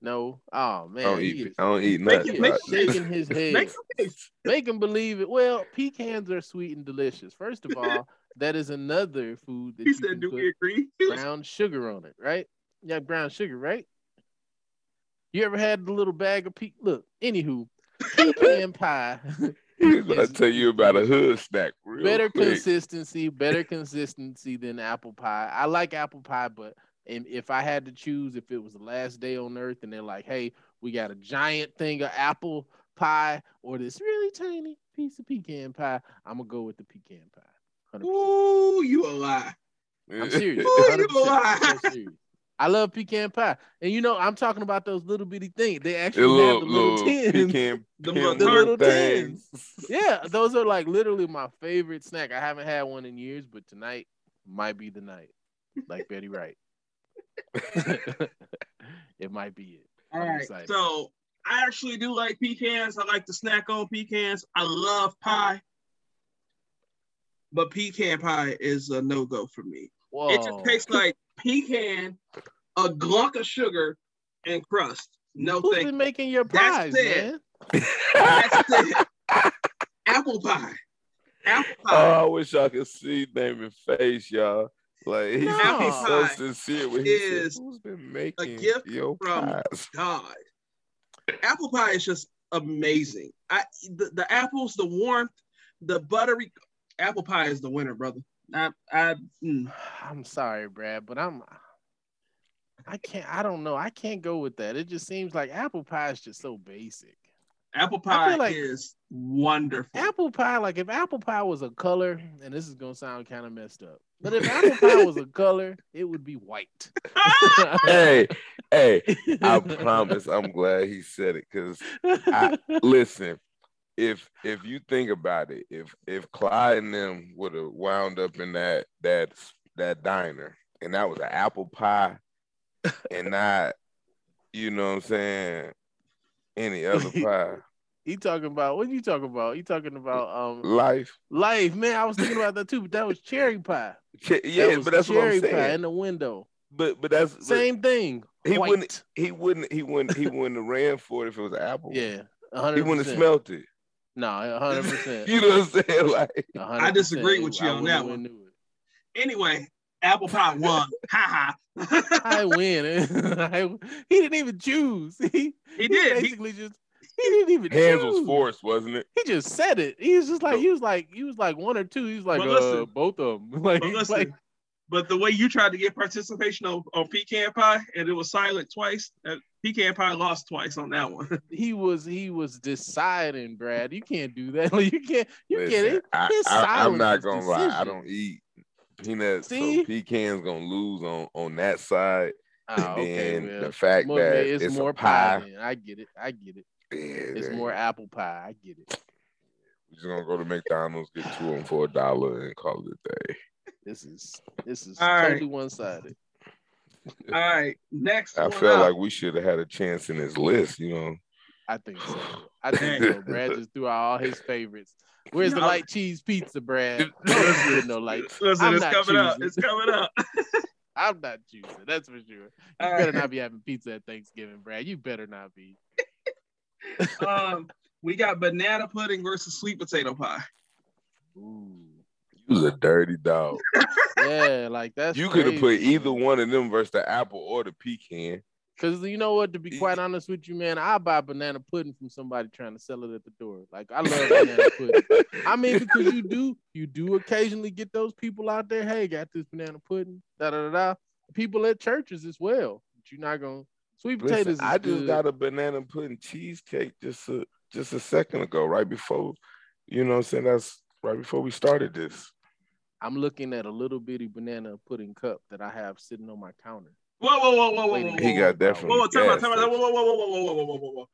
No. Oh man. I don't eat. is- I don't eat Make nothing. it- make shaking his head. Make some. Make him believe it. Well, pecans are sweet and delicious. First of all, that is another food that He you said, can "Do put we agree?" Brown sugar on it, right? You have brown sugar, right? You ever had the little bag of pe? Look, anywho, pecan pie. He's gonna tell you about a hood snack. Real better quick. consistency, better consistency than apple pie. I like apple pie, but and if I had to choose, if it was the last day on earth and they're like, hey, we got a giant thing of apple pie or this really tiny piece of pecan pie, I'm gonna go with the pecan pie. 100%. Ooh, you a lie. I'm serious. Ooh, you 100%. lie. I'm so serious. I love pecan pie, and you know I'm talking about those little bitty things. They actually little, have the little, little tins. pecan, The pecan little the little things. tins. Yeah, those are like literally my favorite snack. I haven't had one in years, but tonight might be the night. Like Betty Wright. it might be it. All I'm right. excited. So I actually do like pecans. I like to snack on pecans. I love pie. But pecan pie is a no-go for me. Whoa. It just tastes like pecan, a glunk of sugar, and crust. No Who's thank been making your That's pies, it. man? That's it. Apple pie. Apple pie. Oh, pie. I wish I could see David face, y'all. Like he's, No. he's so Pie sincere when he said, is "Who's been making a gift your from pies?" God. Apple pie is just amazing. I the, the apples, the warmth, the buttery apple pie is the winner, brother. I I mm. I'm sorry, Brad, but I'm I can't I don't know. I can't go with that. It just seems like apple pie is just so basic. apple pie like- is wonderful. Apple pie, like if apple pie was a color, and this is gonna sound kind of messed up, but if apple pie was a color, it would be white. hey, hey, I promise. I'm glad he said it because I listen. If if you think about it, if if Clyde and them would have wound up in that that that diner and that was an apple pie and not, you know what I'm saying, any other pie, He talking about what you talking about? You talking about um life. life, man. I was thinking about that too, but that was cherry pie. Yeah, was but that's what cherry I'm pie in the window. But but that's but Same thing. He white. wouldn't. He wouldn't. He wouldn't. He wouldn't have ran for it if it was an apple. Yeah, He 100%. wouldn't have smelt it. No, hundred percent. You know what I'm saying? Like I disagree with you on that one. Anyway, apple pie won. ha ha. I win. He didn't even choose. He, He did. He- basically just he didn't even hands choose. was forced, wasn't it? He just said it. He was just like he was like he was like one or two. He was like uh listen- both of them. Like, But listen, like but the way you tried to get participation on, on pecan pie and it was silent twice, uh, pecan pie lost twice on that one. he was he was deciding, Brad. You can't do that. You can't you Listen, can't. It, I, I, i'm not gonna lie. I don't eat peanuts, See? so pecans gonna lose on on that side. Oh, and okay, then well, the fact more- that it's, it's, more a pie, then. I get it. I get it. yeah, It's that- more apple pie. I get it. We're just gonna go to McDonald's, get two of them for a dollar, and call it a day. This is this is All right. totally one sided. All right, next. I one felt up. like we should have had a chance in this list, you know. I think so. I think so. Brad just threw out all his favorites. Where's the No. light cheese pizza, Brad? No, no light. Listen, I'm it's not coming up. choosing. It's coming up. I'm not choosing. That's for sure. You All better right. not be having pizza at Thanksgiving, Brad. You better not be. um, we got banana pudding versus sweet potato pie. Ooh. You was a dirty dog. Yeah, like that's you could have put either one of them versus the apple or the pecan. Cause you know what? To be quite honest with you, man, I buy banana pudding from somebody trying to sell it at the door. Like I love banana pudding. I mean, because you do, you do occasionally get those people out there. Hey, got this banana pudding. Da da da da. People at churches as well. But you're not gonna sweet potatoes. Listen, is I just good. got a banana pudding cheesecake just a just a second ago, right before, you know what I'm saying? That's right before we started this. I'm looking at a little bitty banana pudding cup that I have sitting on my counter. Whoa, whoa, whoa, whoa, whoa, Waiting whoa, He got whoa, definitely whoa, time out, gas time out, whoa, whoa, whoa, whoa, whoa, whoa, whoa, whoa, whoa, whoa.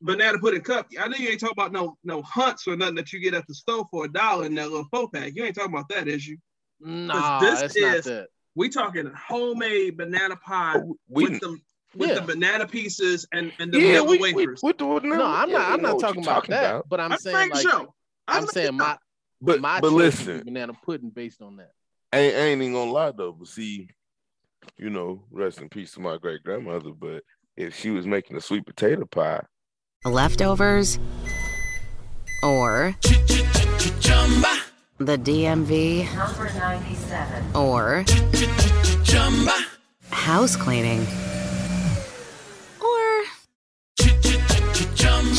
Banana pudding cup. I know you ain't talking about no no hunts or nothing that you get at the store for a dollar in that little four pack. You ain't talking about that, is you? Nah, this it's not is- that. We talking homemade banana pie oh, We with the with Yeah. the banana pieces and and the yeah, vanilla we, we, wafers. we're doing No, I'm not. I'm not talking about that. But I'm, I'm saying like sure. I'm, making saying my But my but choice would be listen, banana pudding based on that. I ain't, I ain't even gonna lie though. But see, you know, rest in peace to my great grandmother. But if she was making a sweet potato pie. Leftovers or the DMV Number 97. or house cleaning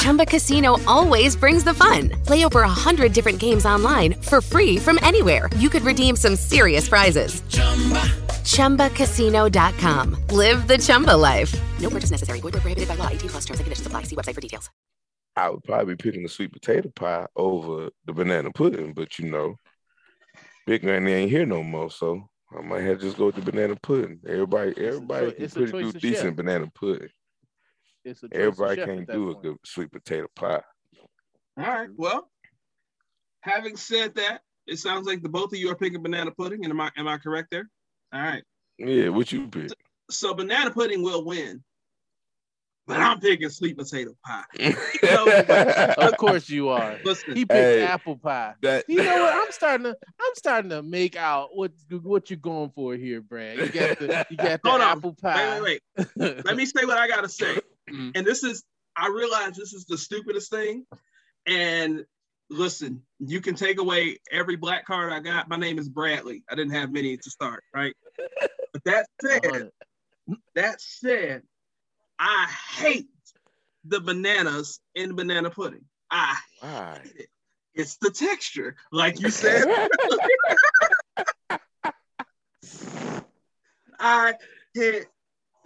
Chumba Casino always brings the fun. Play over a hundred different games online for free from anywhere. You could redeem some serious prizes. Chumba. ChumbaCasino.com. Live the Chumba life. No purchase necessary. Void where prohibited by law. 18 plus terms and conditions apply. See website for details. I would probably be picking the sweet potato pie over the banana pudding, but you know, Big Granny ain't here no more, so I might have to just go with the banana pudding. Everybody, everybody choi- can pretty choice do decent chef. banana pudding. It's a Everybody can't that do a good sweet potato pie. All right. Well, having said that, it sounds like the both of you are picking banana pudding. And am I am I correct there? All right. Yeah, what you pick? So banana pudding will win. But I'm picking sweet potato pie. of course you are. Listen, He picked Hey, apple pie. that- you know what? I'm starting to I'm starting to make out what what you're going for here, Brad. You got the you got the Hold on. apple pie. Wait, wait, wait. Let me say what I gotta say. Mm. And this is I realize this is the stupidest thing. And listen, you can take away every black card I got. My name is Bradley. I didn't have many to start, right? But that said, that said, I hate the bananas in banana pudding. I Why? hate it. It's the texture, like you said. I hate.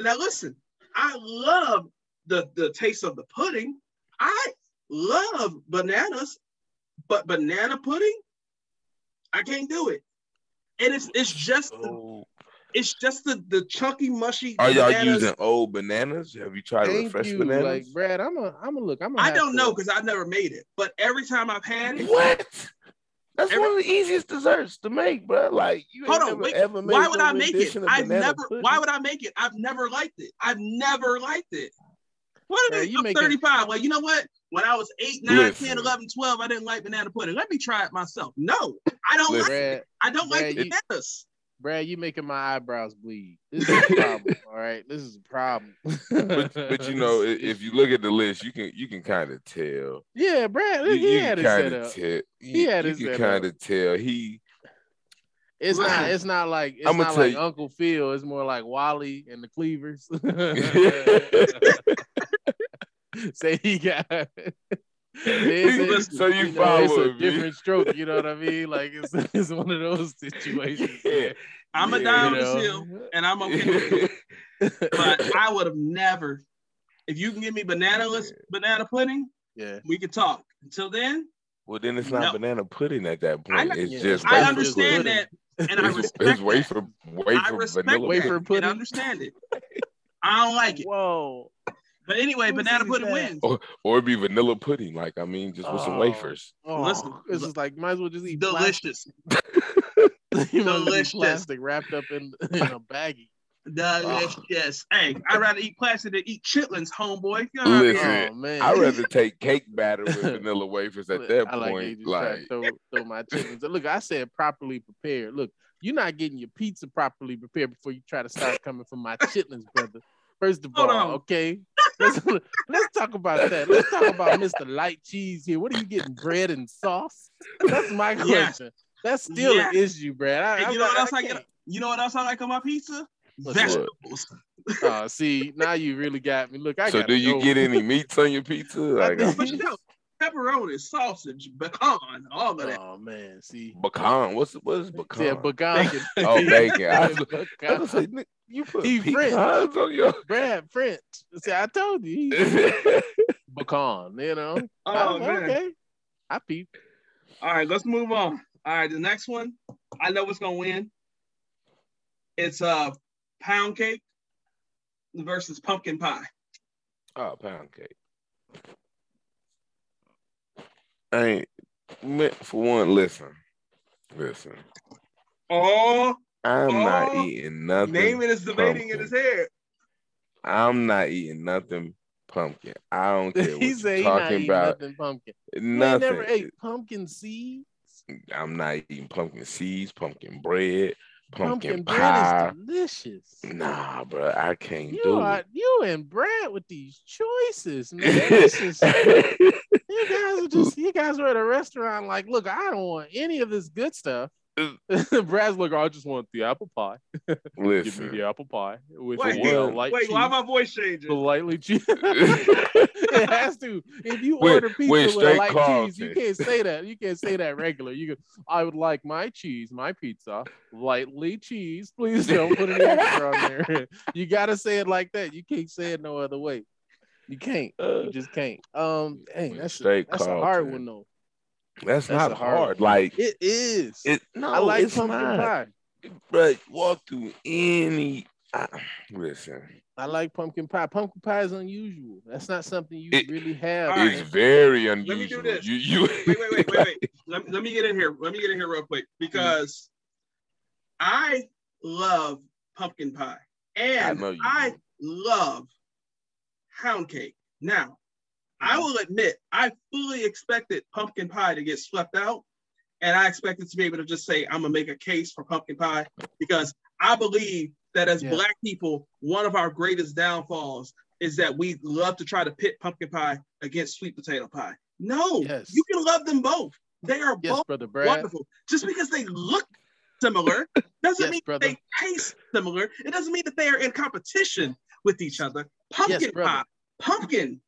Now listen, I love the the taste of the pudding. I love bananas, but banana pudding, I can't do it. And it's it's just the, oh. it's just the the chunky mushy. Are y'all bananas. using old bananas? Have you tried with Thank fresh you. bananas? Like Brad, I'm a I'm a look. I'm a I don't know because I've never made it, but every time I've had it, What? That's one of the easiest desserts to make, bro. Like you Hold ain't on, never wait. ever made Why would I make it? I've never. pudding? Why would I make it? I've never liked it. I've never liked it. What Yeah, are you you make it- 35? Well, you know what? When I was 8, 9, Listen. 10, 11, 12, I didn't like banana pudding. Let me try it myself. No, I don't like Brad, it. I don't like Brad, you- bananas. Brad, you making my eyebrows bleed. This is a problem. all right, this is a problem. but, but you know, i- if you look at the list, you can you can kind of tell. yeah, Brad, You, he you had can it kind set of up. tell. He had you it can kind of tell he. It's not. It's not like. It's I'ma not like you- Uncle Phil. It's more like Wally and the Cleavers. Say he got. It's a- So you know, it's a follow me. different stroke. You know what I mean? Like it's, it's one of those situations. Yeah. I'm a Yeah, down you this know. hill, and I'm okay with it. But I would have never. If you can give me bananaless banana pudding, Yeah. we could talk. Until then, Well, then it's not No. banana pudding at that point. know- It's Yeah, just I understand pudding. that, and I respect it's that. wafer wafer I respect vanilla that Wafer and pudding? understand it. I don't like it. Whoa. But anyway, Who banana pudding that? wins. or or it'd be vanilla pudding. Like I mean, just with some Oh. wafers. Oh, Listen, this is like might as well just eat Delicious. plastic. You might as well eat Delicious. plastic wrapped up in, in a baggie. Delicious. Ah. Hey, I'd rather eat plastic than eat chitlins, homeboy. Get out of here. Listen, Oh man. I'd rather take cake batter with vanilla wafers at that I like how you point. just tried Like, to throw, throw my chitlins. Look, I said properly prepared. Look, you're not getting your pizza properly prepared before you try to start coming for my chitlins, brother. First of Hold all, on. okay. Let's, let's talk about that. Let's talk about Mr. Light Cheese here. What are you getting? Bread and sauce? That's my Yes. question. That's still Yes. an issue, Brad. I, And I'm you know not- what else I, can't- get? You know what else I like on my pizza? What's that? Vegetables. Oh, see, now you really got me. Look, I so do you get any meats on your pizza? Like think- But you pepperoni, sausage, pecan, all of that. Oh man, see, pecan. What's what is pecan? yeah, pecan. Oh, bacon. I was, I was gonna say, "Nick, you put He French. on your. Brad French. See, I told you, he- pecan. You know. Oh, I'm- man. okay. I peep. All right, let's move on. All right, the next one, I know what's gonna win. It's a uh, pound cake versus pumpkin pie. Oh, pound cake. I ain't man, for one. Listen, listen. Oh, I'm not Oh, eating nothing. Namon is debating in his head. I'm not eating nothing pumpkin. I don't care what he you're said he not talking eating about. nothing pumpkin. You ain't Nothing. never ate pumpkin seeds. I'm not eating pumpkin seeds, pumpkin bread, pumpkin, Pumpkin bread pie. is delicious. Nah, bro, I can't You do are it. you and Brad with these choices, man. This is- you guys are just you guys are at a restaurant like, look, I don't want any of this good stuff. Brad's like, I just want the apple pie. Give me the apple pie with Wait, the what? light wait, cheese. why my voice changing? the lightly cheese. it has to. If you With- order pizza with with, a straight light cheese, you can't say that. You can't say that regular. You go, I would like my cheese, my pizza, lightly cheese. Please don't put any extra on there. you gotta say it like that. You can't say it no other way. You can't. You just can't. Um, dang, that's straight that's a hard one though. That's, That's not hard hard. Like It is. it. No, I like it's pumpkin not. pie. But walk through any. I, listen, I like pumpkin pie. Pumpkin pie is unusual. That's not something you It- really have. All right. it's very unusual. Let me do this. You, you. wait, wait, wait, wait, wait. Let, let me get in here. Let me get in here real quick mm-hmm. because I love pumpkin pie and I I love hound cake. Now, I will admit I fully expected pumpkin pie to get swept out, and I expected to be able to just say I'm gonna make a case for pumpkin pie because I believe that as Yeah. black people, one of our greatest downfalls is that we love to try to pit pumpkin pie against sweet potato pie. No, Yes. you can love them both. They are Yes, both wonderful. Just because they look similar doesn't Yes, mean brother. they taste similar. It doesn't mean that they are in competition with each other. Pumpkin pie, pumpkin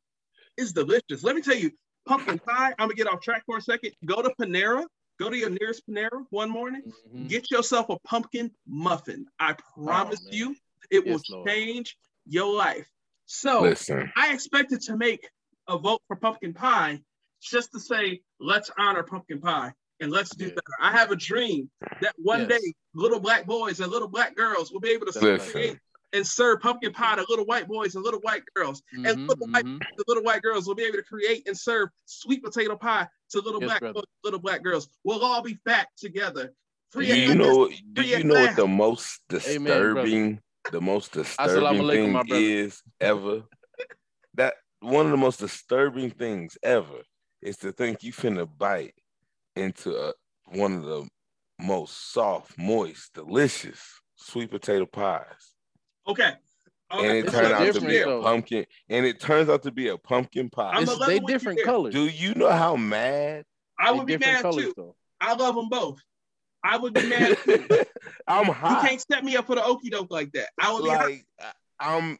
is delicious. Let me tell you, pumpkin pie. I'm gonna get off track for a second. Go to Panera. Go to your nearest Panera one morning. Mhm. Get yourself a pumpkin muffin. I promise man. you, it will Lord. change your life. So Listen, I expected to make a vote for pumpkin pie just to say, let's honor pumpkin pie and let's do Yeah. better. I have a dream that one Yes. day little black boys and little black girls will be able to Listen. create and serve pumpkin pie to little white boys and little white girls. And Mhm, little white mhm. the little white girls will be able to create and serve sweet potato pie to little Yes, black brother. boys, little black girls. We'll all be fat together. do Free at you last, know? Do you know what the most Amen, disturbing, the most disturbing thing is ever? That one of the most disturbing things ever is to think you finna bite into a, one of the most soft, moist, delicious sweet potato pies. Okay. Okay. and it It's turned out to different, be a pumpkin, and it turns out to be a pumpkin pie. It's- they with different colors. Do you know how mad I would be mad colors too. though. I love them both. I would be mad too. I'm hot. You can't set me up for the okey doke like that. I would be hot. like I- I'm.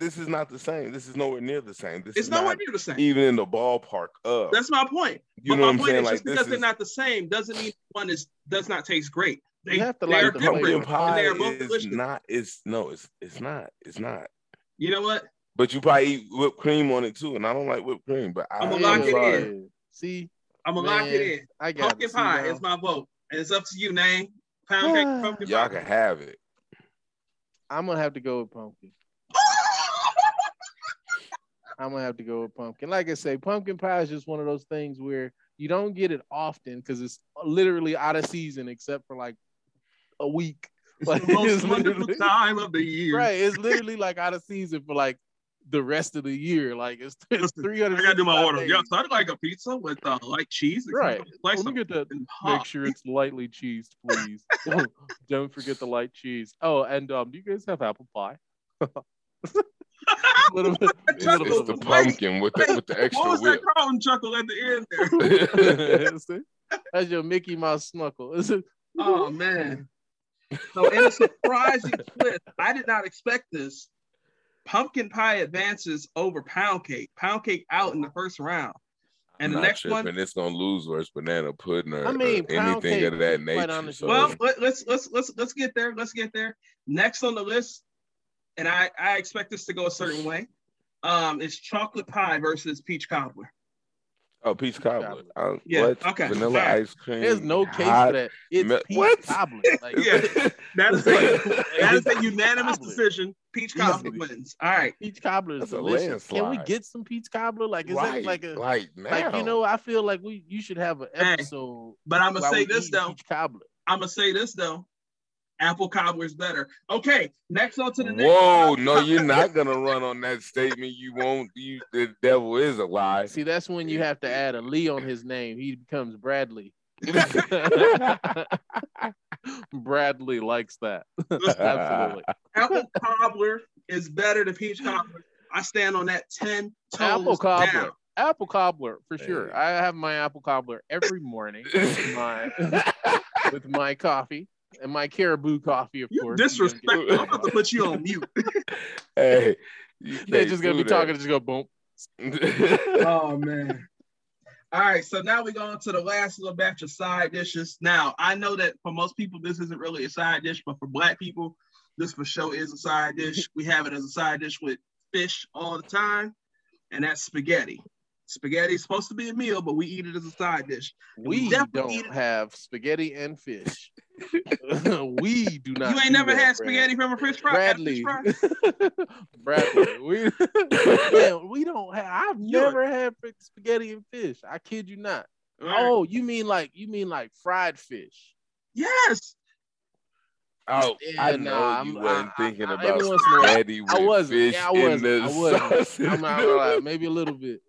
This is not the same. This is nowhere near the same. This It's is nowhere not near the same. even in the ballpark of. That's my point. you but know my what I'm point saying? is Like just this because is they're not the same doesn't mean one is does not taste great. They, You have to like are the different. pumpkin pie they are both is not. It's no. It's it's not. It's not. You know what? But you probably eat whipped cream on it too, and I don't like whipped cream. But I, I'ma lock it sorry. in. See, I'm gonna lock it in. I got Pumpkin pie is my vote, and it's up to you, name pound cake, or pumpkin Y'all pie. can have it. I'm gonna have to go with pumpkin. I'm gonna have to go with pumpkin. Like I say, pumpkin pie is just one of those things where you don't get it often because it's literally out of season except for like a week. It's Like, the most it's wonderful time of the year. Right, it's literally like out of season for like the rest of the year. Like it's, it's 300. I gotta do my order. Yeah, so I'd like a pizza with uh, light cheese. Right. Slice Let me get that. Make sure it's lightly cheesed, please. Don't forget the light cheese. Oh, and um, do you guys have apple pie? little bit, It's, little it's bit the of a- pumpkin with the with the extra. What extra was whip. that Carlton chuckle at the end there? That's your Mickey Mouse snuckle. Oh man. So in a surprising twist, I did not expect this. Pumpkin pie advances over pound cake. Pound cake out in the first round. And I'm the next tripping. one, It's gonna lose versus banana pudding or, I mean, or anything cake, of that quite nature. So well, let, let's let's let's let's get there. Let's get there. Next on the list, and I I expect this to go a certain way. Um, is chocolate pie versus peach cobbler. Oh, peach cobbler. Uh, Yeah, What? okay. Vanilla All right. ice cream. There's no case hot for that. It's mil- peach what? cobbler. Like, Yeah, that is a, that is a unanimous cobbler. decision. Peach cobbler wins. All right. Peach cobbler is That's a delicious. Can we get some peach cobbler? Like, is right. that like a like like you know? I feel like we you should have an Hey, episode. But I'm gonna say this though. Peach cobbler. I'm gonna say this though. Apple cobbler is better. Okay, next on to the next. Whoa, no, you're not gonna run on that statement. You won't. You, the devil is a lie. See, that's when you have to add a Lee on his name. He becomes Bradley. Bradley likes that. Absolutely. Apple cobbler is better than peach cobbler. I stand on that ten toes Apple cobbler. down. Apple cobbler for sure. I have my apple cobbler every morning with my with my coffee and my caribou coffee, of You course. disrespectful. I'm about to put you on mute. Hey, They're just gonna do be talking just go boom. oh man. All right, so now we go on to the last little batch of side dishes. Now I know that for most people this isn't really a side dish, but for black people, this for sure is a side dish. We have it as a side dish with fish all the time, and that's spaghetti. Spaghetti is supposed to be a meal, but we eat it as a side dish. We definitely eat don't have spaghetti and fish. we do not. You ain't never that, had Brad. spaghetti from a fish fry? Bradley. Fish fry? Bradley. We, man, we don't have. I've never had spaghetti and fish. I kid you not. All right. Oh, you mean like you mean like fried fish? Yes. Oh, Yeah, I know nah, you I'm- wasn't I- thinking I- about every once in a while- spaghetti with I wasn't. fish Yeah, I in wasn't. the I wasn't. I'm not gonna lie, maybe a little bit.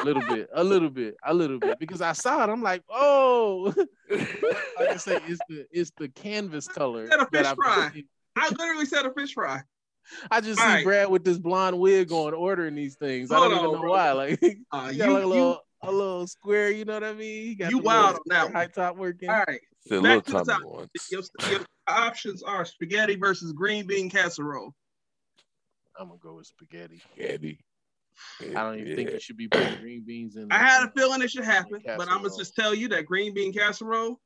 A little bit, a little bit, a little bit, because I saw it. I'm like, oh, like I say, it's the it's the canvas color. Said a fish that I- fry. I literally said a fish fry. I just All see right. Brad with this blonde wig on ordering these things. I don't even know bro. why. Like Uh, he you, got like a you, little a little square, you know what I mean? He got You wild on that high top working. all right. The Back to the top. ones. Your, your options are spaghetti versus green bean casserole. I'm gonna go with spaghetti. Spaghetti. I don't even think you should be putting green beans in. I had a feeling it should happen, but I'm gonna just tell you that green bean casserole.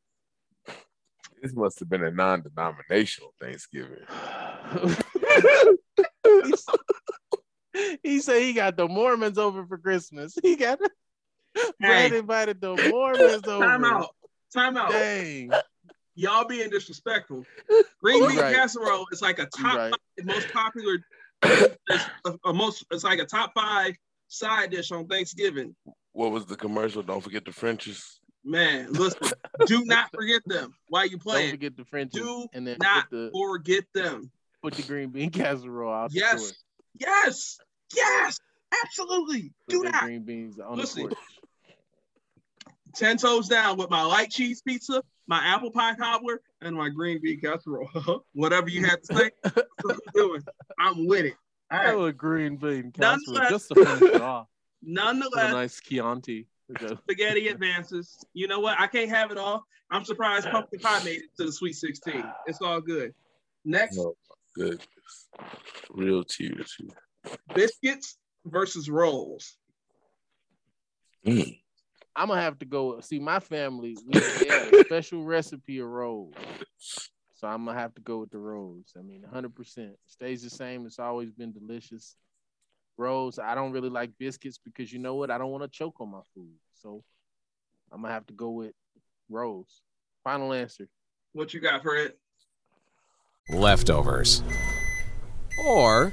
This must have been a non-denominational Thanksgiving. he said he got the Mormons over for Christmas. He got Brad Hey. invited the Mormons over. Time out. Time out. Dang. Y'all being disrespectful. Green bean right. casserole is like a top right. five most popular. It's a, a most. It's like a top five side dish on Thanksgiving. What was the commercial? Don't forget the French's. Man, listen. do not forget them while you play. Don't playing. forget the Frenchies Do and then not put the forget them. put the green bean casserole out. Yes. Yes. Yes. Absolutely. Put Do the not. green beans on Listen. the porch. Ten toes down with my light cheese pizza, my apple pie cobbler, and my green bean casserole. Whatever you had to say, I'm doing. I'm with it. All right. Oh, a green bean casserole just to finish it off. With a Nonetheless, nice Chianti. Spaghetti advances. You know what? I can't have it all. I'm surprised pumpkin pie made it to the Sweet 16. It's all good. Next, Oh my goodness. Real tears. biscuits versus rolls. Mm. I'm gonna have to go see my family. We have a special recipe of rolls, so I'm gonna have to go with the rolls. I mean, 100 percent stays the same. It's always been delicious. Rolls. I don't really like biscuits because you know what? I don't want to choke on my food, so I'm gonna have to go with rolls. Final answer. What you got for it? Leftovers. Or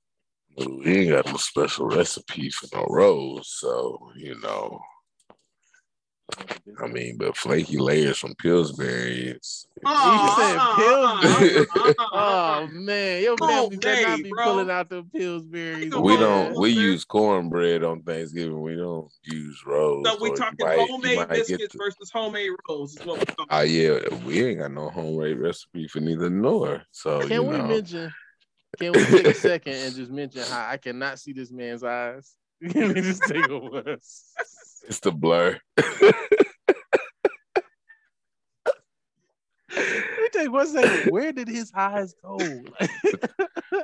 We ain't got no special recipe for no rolls, so you know. I mean, but flaky layers from Pillsbury. It's, you said Pillsbury. uh, oh man, your family better not be bro. pulling out the Pillsbury's. we don't. We use cornbread on Thanksgiving. We don't use rolls. So we or talking might- homemade biscuits the- versus homemade rolls. Is what we're talking. Oh yeah, we ain't got no homemade recipe for neither nor. So Can you we know, mention? Can we take a second and just mention how I cannot see this man's eyes? Can we just take a look? it's the blur. Let me tell you one second. Where did his eyes go?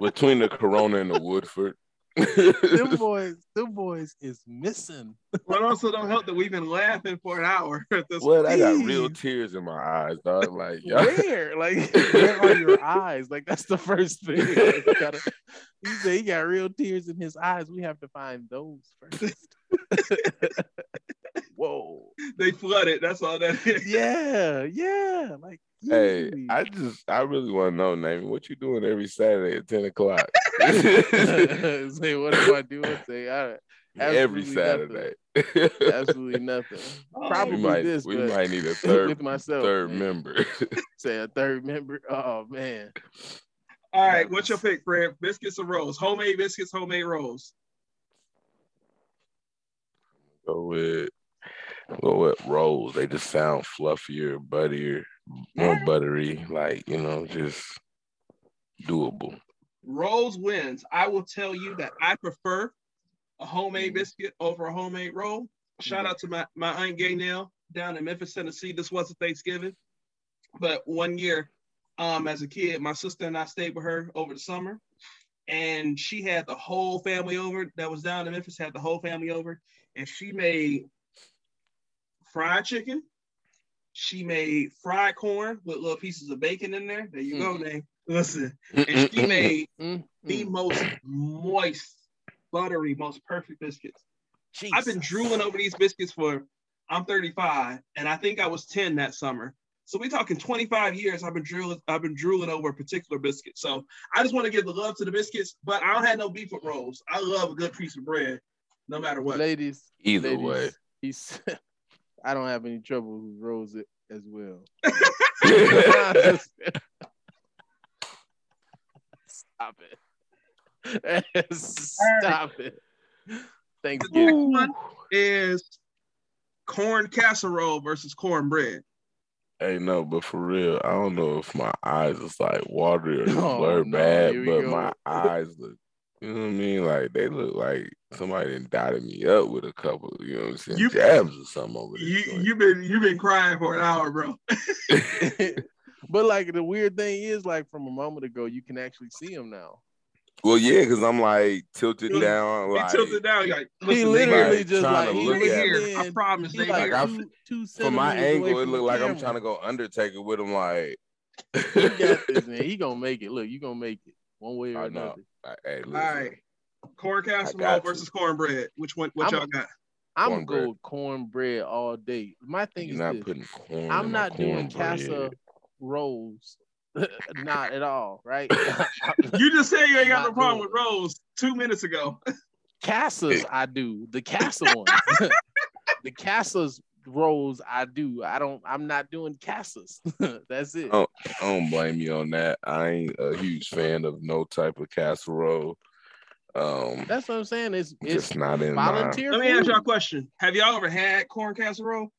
Between the Corona and the Woodford. Them boys, them boys is missing. But also don't help that we've been laughing for an hour at this Well, I got real tears in my eyes, dog. Like, y'all- Where? Like, where are your eyes? Like, that's the first thing. Like, you gotta, he said he got real tears in his eyes. We have to find those first. Whoa. They flooded. That's all that is. Yeah, yeah. Like, Hey, easily. I just, I really want to know, Name, what you doing every Saturday at 10 o'clock? say, what am I doing? Say, I, every Saturday. nothing. Absolutely nothing. Oh. Probably we might, this, we but might need a third, with myself, third man. member. Say a third member. Oh man. All right, what's your pick, Fred? Biscuits or rolls? Homemade biscuits, homemade rolls. go with, with rolls. They just sound fluffier, buttier, more buttery. Like you know, just doable. Rolls wins. I will tell you that I prefer a homemade biscuit over a homemade roll. Shout out to my, my aunt Gaynell down in Memphis, Tennessee. This wasn't Thanksgiving, but one year, um, as a kid, my sister and I stayed with her over the summer, and she had the whole family over that was down in Memphis, had the whole family over, and she made fried chicken. She made fried corn with little pieces of bacon in there. There you go, mm-hmm. Nate. Listen, and she made the most moist, buttery, most perfect biscuits. I've been drooling over these biscuits for I'm 35, and I think I was 10 that summer. So we're talking 25 years. I've been drooling. I've been drooling over a particular biscuit. So I just want to give the love to the biscuits, but I don't have no beef with rolls. I love a good piece of bread, no matter what. Ladies. Either ladies, way. He's I don't have any trouble who rolls it as well. Stop it. Stop it. The next one is corn casserole versus cornbread. Hey, no, but for real, I don't know if my eyes is like watery or just Oh, blur no, bad, but go. my eyes look, you know what I mean? Like they look like somebody done dotted me up with a couple, you know what I'm saying? You- Jabs or something over there. You you've been you've been crying for an hour, bro. but like the weird thing is, like from a moment ago, you can actually see him now. Well, yeah, because I'm like tilted He- down. He Like, tilted down. Like, He literally like, just like to he look at here. I promise he they like here. I two, two from my centimeters away angle, it looked the like I'm trying to go Undertaker with him. Like, He got this, man. He gonna make it. Look, you gonna make it one way or I know. another. Like, hey, All listen, right. Corn casserole got you. versus cornbread. Which one? What I'm- y'all got? I'm Cornbread. gonna go with cornbread all day. My thing you're is not this. putting corn. I'm my not doing cornbread. rolls. not at all, right? You just said you ain't got no problem doing with rolls two minutes ago. Casas, I do. The casa ones. the casas rolls, I do. I don't. I'm not doing casas. That's it. Oh, I don't blame you on that. I ain't a huge fan of no type of casserole. Um, That's what I'm saying. It's it's just not in my. volunteer. Let me ask y'all a question. Have y'all ever had corn casserole?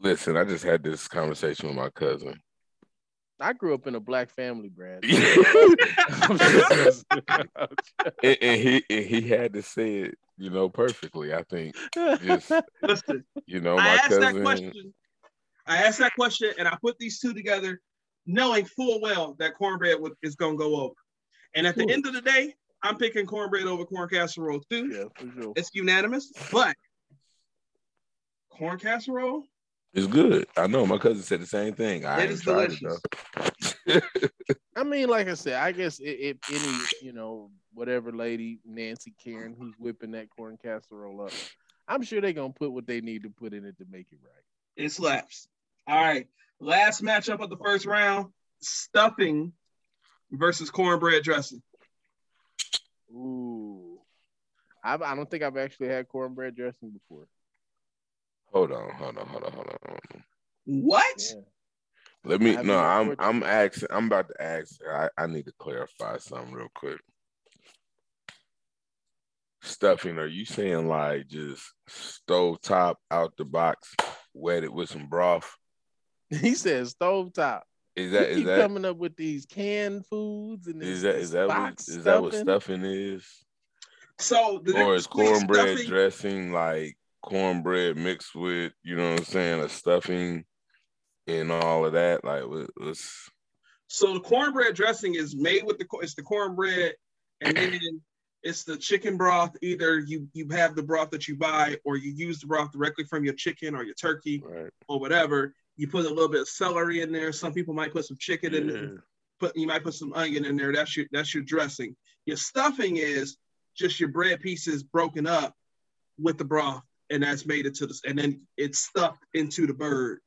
Listen, I just had this conversation with my cousin. I grew up in a black family, Brad. and, and he and he had to say it, you know, perfectly. I think just Listen, you know, I my asked that cousin. question. I asked that question and I put these two together, knowing full well that cornbread would, is gonna go over. And at the end of the day, I'm picking cornbread over corn casserole too. yeah, for sure. It's unanimous, but corn casserole, It's good. I know. My cousin said the same thing. I It ain't is tried delicious. it though. I mean, like I said, I guess if, if any, you know, whatever lady Nancy Karen who's whipping that corn casserole up, I'm sure they're gonna put what they need to put in it to make it right. it slaps. All right. Last matchup of the first round: stuffing versus cornbread dressing. Ooh, I, I don't think I've actually had cornbread dressing before. Hold on, hold on, hold on, hold on. Hold on. What? Yeah. Let me. haven't No, I'm. I'm asking. I'm about to ask. I, I need to clarify something real quick. Stuffing. Are you saying like just stove top out the box, wet it with some broth? He says stovetop. Is that he is keep that coming up with these canned foods and is this, that this that what box is that what stuffing. stuffing is? So the or is cornbread stuffing- dressing like cornbread mixed with you know what I'm saying a stuffing? And all of that. Like, was, So the cornbread dressing is made with the it's the cornbread, and then it's the chicken broth. Either you you have the broth that you buy, or you use the broth directly from your chicken or your turkey or whatever. You put a little bit of celery in there. Some people might put some chicken in there. Put you might put some onion in there. That's your that's your dressing. Your stuffing is just your bread pieces broken up with the broth, and that's made into this, and then it's stuffed into the bird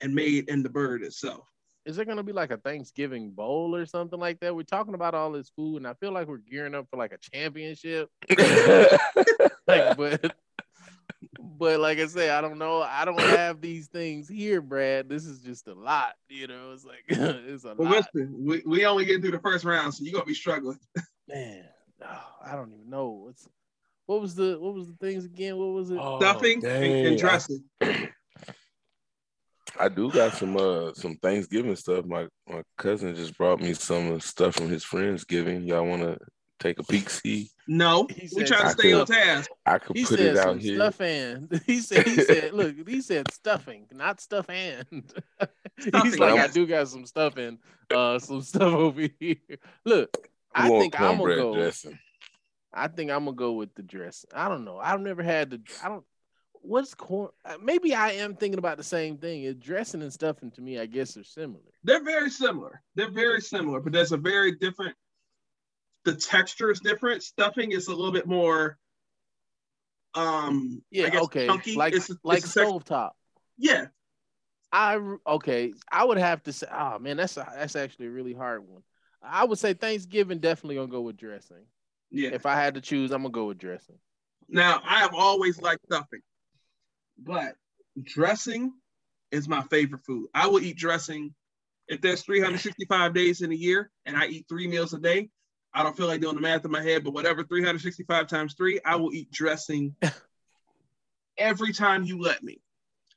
and made in the bird itself. Is there gonna be like a Thanksgiving bowl or something like that? We're talking about all this food, and I feel like we're gearing up for like a championship. like, but but like I say, I don't know. I don't have these things here, Brad. This is just a lot, you know. It's like it's a Well, lot. listen, we, we only get through the first round, so you're gonna be struggling. Man, oh, I don't even know what's what was the what was the things again? What was it? Oh, Stuffing and, and dressing. I do got some uh some Thanksgiving stuff. My my cousin just brought me some uh, stuff from his friends giving. Y'all want to take a peek? See, No, we said try to I stay on task. I could He put said it out some here. stuffing. He said he said look he said stuffing, not stuff and. He's like I do got some stuffing, uh, some stuff over here. Look, I You want think I'm gonna go. dressing. I think I'm gonna go with the dress. I don't know. I've never had the. I don't. What's corn? uh, Maybe I am thinking about the same thing. Dressing and stuffing to me, I guess, are similar. They're very similar. They're very similar, but there's a very different. The texture is different. Stuffing is a little bit more. Um. Yeah. Guess okay. Chunky. Like It's- like it's a tex- stovetop. Yeah. I okay. I would have to say. Oh man, that's a, that's actually a really hard one. I would say Thanksgiving definitely gonna go with dressing. Yeah. If I had to choose, I'm gonna go with dressing. Now I have always liked stuffing, but dressing is my favorite food. I will eat dressing if there's 365 days in a year and I eat three meals a day. I don't feel like doing the math in my head, but whatever 365 times three, I will eat dressing every time you let me.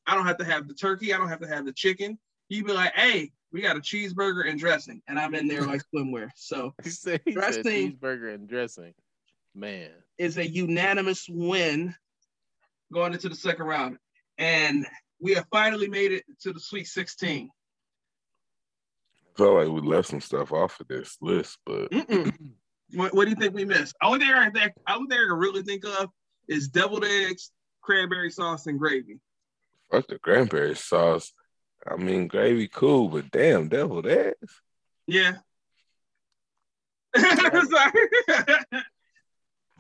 I don't have to have the turkey. I don't have to have the chicken. You be like, hey, we got a cheeseburger and dressing, and I'm in there like swimwear. So He said, he said Dressing- cheeseburger and dressing. Man, is a unanimous win going into the second round. And we have finally made it to the Sweet 16. I Felt like we left some stuff off of this list, but what, what do you think we missed? Only thing I think, only thing I can really think of is deviled eggs, cranberry sauce, and gravy. fuck the cranberry sauce. I mean, gravy cool, but damn, deviled eggs. Yeah. Sorry.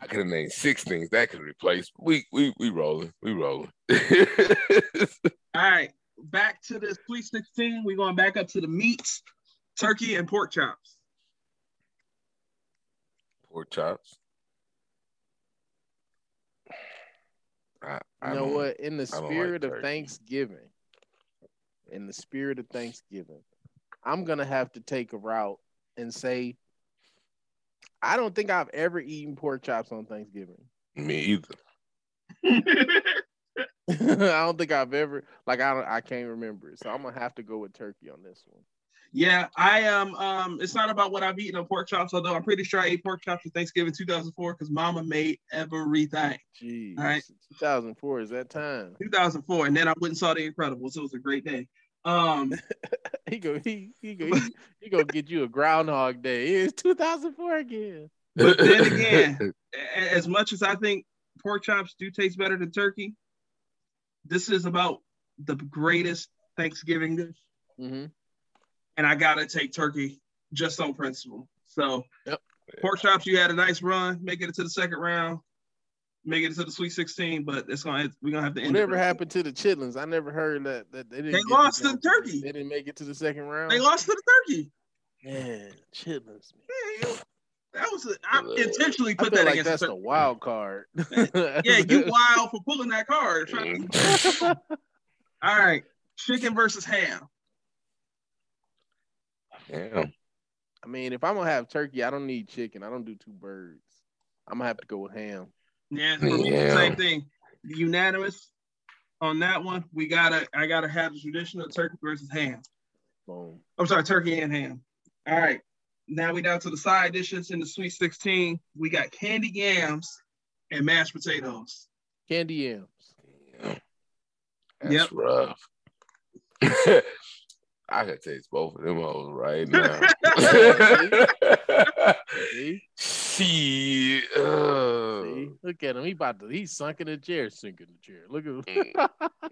I could have named six things that could replace. We we we rolling, we rolling. All right, back to the Sweet 16. We're going back up to the meats, turkey and pork chops. Pork chops. I, I you know what? In the I don't like spirit of. Thanksgiving, in the spirit of Thanksgiving, I'm gonna have to take a route and say, I don't think I've ever eaten pork chops on Thanksgiving. Me either. I don't think I've ever like I don't I can't remember it. So I'm gonna have to go with turkey on this one. Yeah, I am. Um, it's not about what I've eaten on pork chops, although I'm pretty sure I ate pork chops for Thanksgiving 2004 because Mama made everything. Jeez. All right. 2004 is that time. 2004, and then I went and saw The Incredibles. It was a great day. Um, He go he he go he, he gonna get you a groundhog day. It's 2004 again. but then again, as much as I think pork chops do taste better than turkey, this is about the greatest Thanksgiving dish, Mm-hmm. and I gotta take turkey just on principle. So, Yep. pork chops, you had a nice run, make it to the second round, make it to the Sweet 16, but it's gonna we're gonna have to end. Whatever happened to the chitlins? I never heard that that they didn't. They lost to the turkey. They didn't make it to the second round. They lost to the turkey. Man, chitlins. Man, That was a, I intentionally I put feel that like against that's the the wild card. Yeah, you wild for pulling that card. Mm. All right, chicken versus ham. Damn. I mean, if I'm gonna have turkey, I don't need chicken. I don't do two birds. I'm gonna have to go with ham. Yeah, Yeah. same thing. Unanimous on that one. We gotta, I gotta have the traditional turkey versus ham. Boom. I'm sorry, turkey and ham. All right, now we down to the side dishes in the Sweet 16. We got candy yams and mashed potatoes. Candy yams. That's Yep. rough. I could taste both of them hoes right now. See? See, uh, See? Look at him. He about to. He's sunk in the chair, sinking in the chair. Look at him.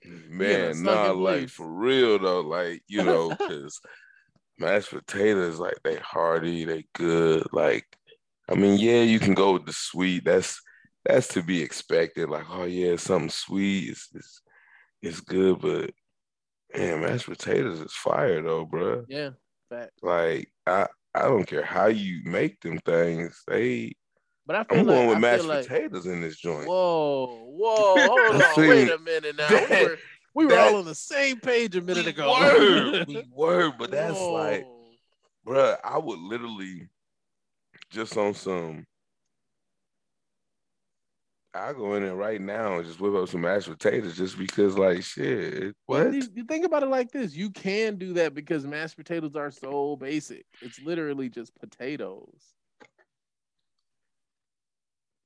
Man, sunk nah, like place. for real though, like you know, because mashed potatoes, like they hearty, they good. Like, I mean, yeah, you can go with the sweet. That's that's to be expected. Like, oh yeah, something sweet is is is good, but man, mashed potatoes is fire though, bruh. yeah, fact. Like, I I don't care how you make them things, they. But I feel I'm like going with I mashed like, potatoes in this joint. Whoa, whoa, hold on, wait a minute now. We were, we were that- all on the same page a minute ago. Word, we were, but that's Whoa. like, bruh, I would literally just on some. I go in there right now and just whip up some mashed potatoes just because, like, shit. What? You, you think about it like this: you can do that because mashed potatoes are so basic. It's literally just potatoes.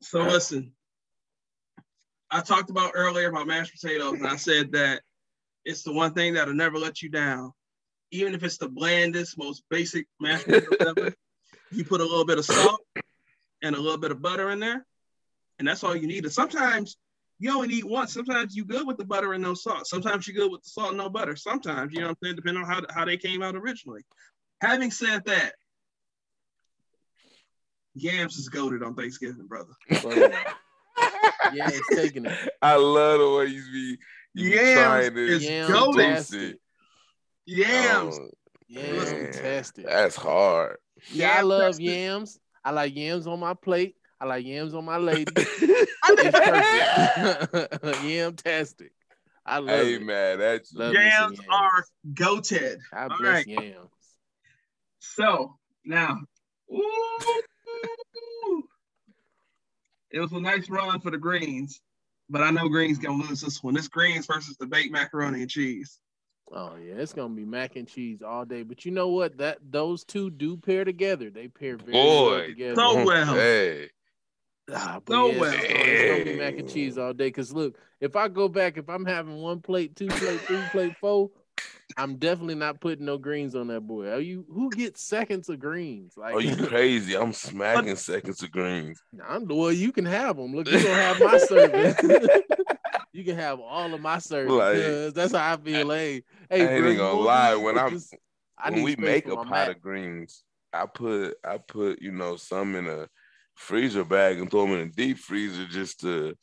So listen, I talked about earlier about mashed potatoes, and I said that it's the one thing that'll never let you down. Even if it's the blandest, most basic mashed potatoes ever, you put a little bit of salt and a little bit of butter in there, and that's all you need. And sometimes you only need one. Sometimes you good with the butter and no salt. Sometimes you good with the salt and no butter. Sometimes, you know what I'm saying, depending on how, how they came out originally. Having said that, yams is goated on Thanksgiving, brother. Yeah, it's taking it. I love the way you be, you be Yams trying to is Yams goated. seduce it. Yams. Oh, Yeah, man, fantastic. That's hard. Yeah, I love yams. I like yams on my plate. I like yams on my lady. it's perfect. Yam tastic. I love Hey it. man, that's Love me some Yams are goated. I All bless right. yams. So now, ooh, it was a nice run for the Greens, but I know Greens gonna lose this one. This Greens versus the baked macaroni and cheese. Oh yeah, it's gonna be mac and cheese all day. But you know what? That those two do pair together. They pair very well together. So mm-hmm. well. Hey, Ah, but So yeah, it's, well. gonna, it's gonna be mac and cheese all day. Cause look, if I go back, if I'm having one plate, two plate, three plate, four, I'm definitely not putting no greens on that boy. Are you? Who gets seconds of greens? Like, are you crazy? I'm smacking seconds of greens. I'm the well. You can have them. Look, you gonna have my serving. you can have all of my serving. Like, 'cause that's how I feel. Hey, I hey, ain't bro, gonna want lie. When I'm Just- when need we make a pot Mac. of greens, I put I put you know some in a freezer bag and throw them in a deep freezer just to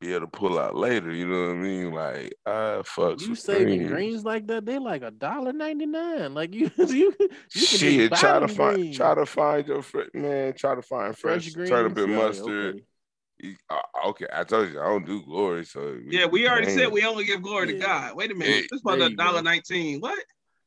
be able to pull out later. You know what I mean? Like I fucks You with saving greens. greens like that? They like a dollar ninety nine. Like you, you, you can Shit, try to them find greens. try to find your fr- man. Try to find fresh, Fresh turnip greens? and Oh, yeah, mustard. okay. Uh, okay, I told you I don't do glory, so Yeah, we already ain't- said we only give glory to Yeah. God. Wait a minute, Hey, this about a dollar nineteen. What?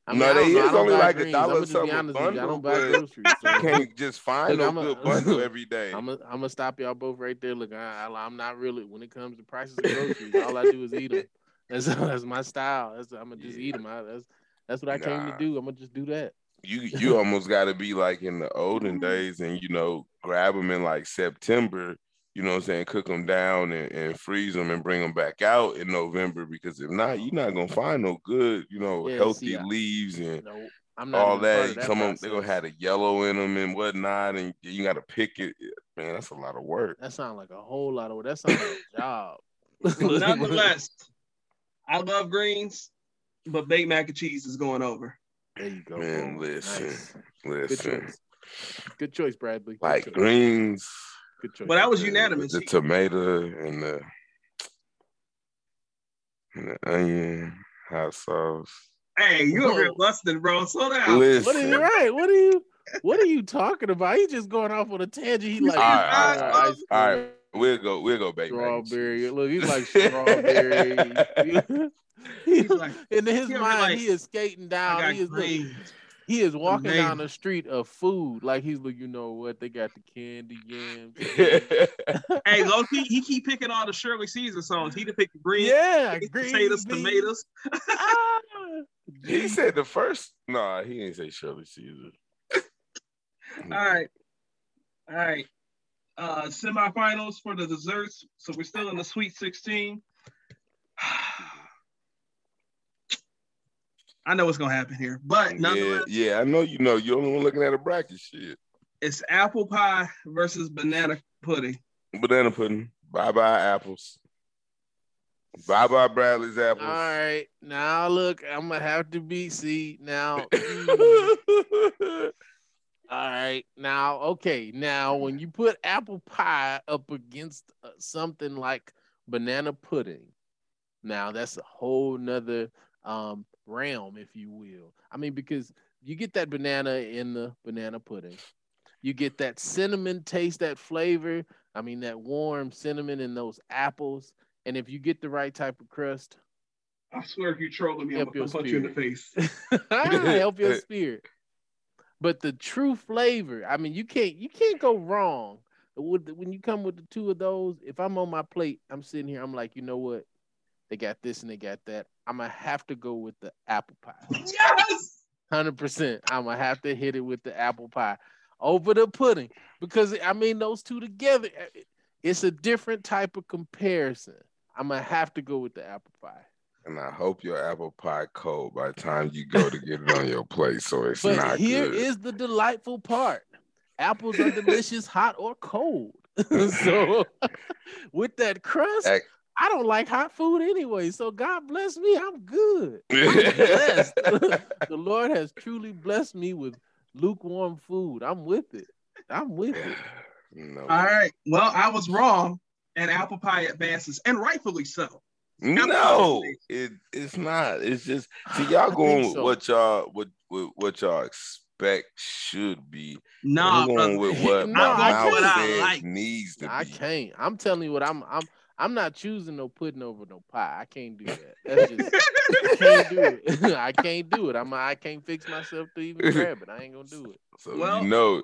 I No, they know. Is only like a dollar I'ma just be something you. I bundle, don't buy groceries. So. You can't just find Look, no a- good bundle every day. I'm gonna stop y'all both right there. Look, I, I, I'm not really when it comes to prices of groceries. all I do is eat them. That's that's my style. That's I'm gonna just eat them. I, that's that's what I came to do. I'm gonna just do that. you you almost got to be like in the olden days and you know grab them in like September. You know what I'm saying? Cook them down and, and freeze them and bring them back out in November because if not, you're not gonna find no good, you know, Yeah, healthy see, I- leaves and No, I'm not all even part that. of that Some of them they gonna have a yellow in them and whatnot, and you got to pick it. Eh, man, that's a lot of work. That sounds like a whole lot of that sounds like a job. Nonetheless, I love greens, but baked mac and cheese is going over. There you go. Man, boom. listen, Nice. listen. choice. Good choice, Bradley. Good Like choice. greens, Good choice. But that was the- unanimous. The tomato and the, and the onion, hot sauce. Hey, you over here busting, bro. Slow down. Listen, What are you right? What are you? What are you talking about? He's just going off on a tangent. He like All right, all right, ice all cream, right, we'll go. We'll go baby. strawberry. cheese. Look, he's like strawberry. He's like, in his mind, like, he is skating down. He is look, greens. He is walking down the street of food like he's like, you know what? They got the candy yams. Hey, low key, he keep picking all the Shirley Caesar songs. He to pick the greens, yeah, pick green potatoes, beans. tomatoes. Ah, he said the first. Nah, he didn't say Shirley Caesar. All right. All right. Uh semifinals for the desserts. So we're still in the sweet 16. I know what's gonna happen here, but Yeah, nonetheless, yeah, I know you know. You're only looking at a bracket shit. it's apple pie versus banana pudding. Banana pudding. Bye bye apples. Bye bye Bradley's All apples. All right, now look, I'm gonna have to be see now. All right, now okay, now when you put apple pie up against uh, something like banana pudding, now that's a whole nother um realm, if you will. I mean, because you get that banana in the banana pudding, you get that cinnamon taste, that flavor. I mean, that warm cinnamon in those apples. And if you get the right type of crust, I swear, if you trolling me, I'm Help gonna your punch you in the spirit. face. help your spirit. But the true flavor, I mean, you can't you can't go wrong with when you come with the two of those. If I'm on my plate, I'm sitting here, I'm like, you know what? They got this and they got that. I'm gonna have to go with the apple pie. Yes. Hundred percent. I'm gonna have to hit it with the apple pie over the pudding because I mean those two together, eh, it's a different type of comparison. I'm gonna have to go with the apple pie. And I hope your apple pie cold by the time you go to get it on your plate, so it's But not here good. is the delightful part: apples are delicious, hot or cold. so with that crust, Ac- I don't like hot food anyway. So God bless me, I'm good. I'm blessed. the Lord has truly blessed me with lukewarm food. I'm with it. I'm with it. No. All right. Well, I was wrong, and apple pie advances, and rightfully so. No, it it's not. It's just see y'all going with what y'all what, what what y'all expect should be. Nah, I'm going with what No, my I mouth can't. I like. needs to I be. can't. I'm telling you what I'm I'm I'm not choosing no pudding over no pie. I can't do that. That's just I can't do it. I can't do it. I'm I can't fix myself to even grab it. I ain't gonna do it. So Well- you know,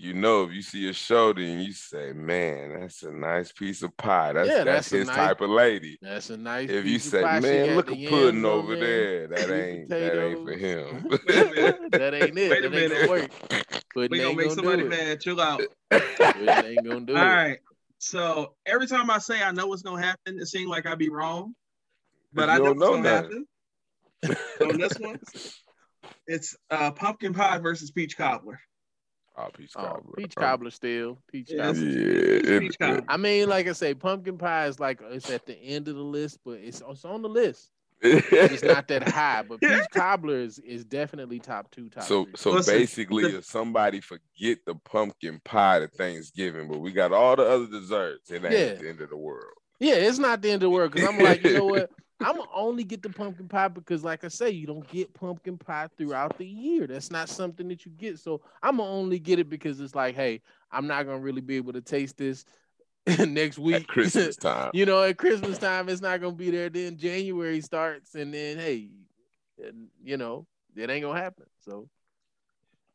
you know, if you see a shoulder and you say, "Man, that's a nice piece of pie," that's Yeah, that's, that's his nice- type of lady. That's a nice. If you piece of say, pie. "Man, look the a pudding yams on over there," that sweet ain't that ain't for him. that ain't it. Wait a that ain't minute. gonna work. Pudding We gonna make gonna somebody mad. Chill out. Pudding ain't gonna do All it. right. So every time I say I know what's gonna happen, it seems like I'd be wrong, but I You know don't what's know gonna happen. On this one, it's uh, pumpkin pie versus peach cobbler. Oh, peach Oh, cobbler. peach Oh, cobbler still. Peach Yeah, cobbler. Yeah, it- peach cobbler. I mean, like I say, pumpkin pie is like it's at the end of the list, but it's, it's on the list. It- It's not that high, but peach cobbler is, is definitely top two, top So three. so Listen, basically, if somebody forget the pumpkin pie to Thanksgiving, but we got all the other desserts, it ain't Yeah. the end of the world. Yeah, it's not the end of the world because I'm like, you know what? I'm gonna only get the pumpkin pie because, like I say, you don't get pumpkin pie throughout the year. That's not something that you get. So I'm gonna only get it because it's like, hey, I'm not gonna really be able to taste this next week. At Christmas time. you know, at Christmas time, it's not gonna be there. Then January starts, and then hey, you know, it ain't gonna happen. So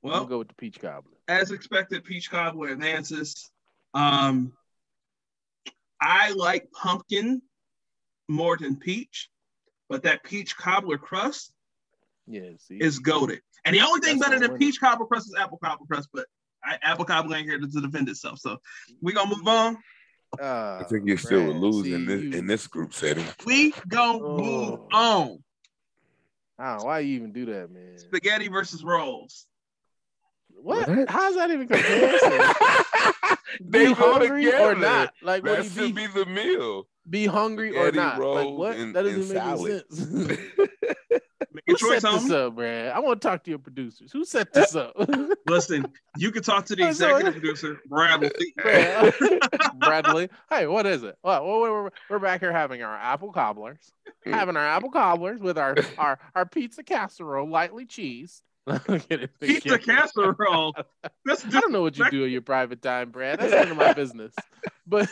I'm Well, gonna go with the peach cobbler. as expected, peach cobbler advances. Um, I like pumpkin more than peach, but that peach cobbler crust Yeah, see, is goated. And the only thing That's better than winning. peach cobbler crust is apple cobbler crust, but I, apple cobbler ain't here to, to defend itself. So we gonna move on. I think you're still would Brad, lose in this you- in this group setting. We gonna move Oh. on. Ah, why you even do that, man? Spaghetti versus rolls. What? What? How's that even comparison? They be go hungry or not? Like, That should be, be the meal. be hungry or not? Like, what? and- that doesn't make any sense. Make Who a choice, set this up, Brad? I want to talk to your producers. Who set this up? Listen, you can talk to the executive producer, Bradley. Bradley. Hey, what is it? Well, we're, we're back here having our apple cobblers, Mm. having our apple cobblers with our our, our pizza casserole, lightly cheesed. Pizza casserole. That's I don't know what you do in your private time, Brad. That's none of my business. But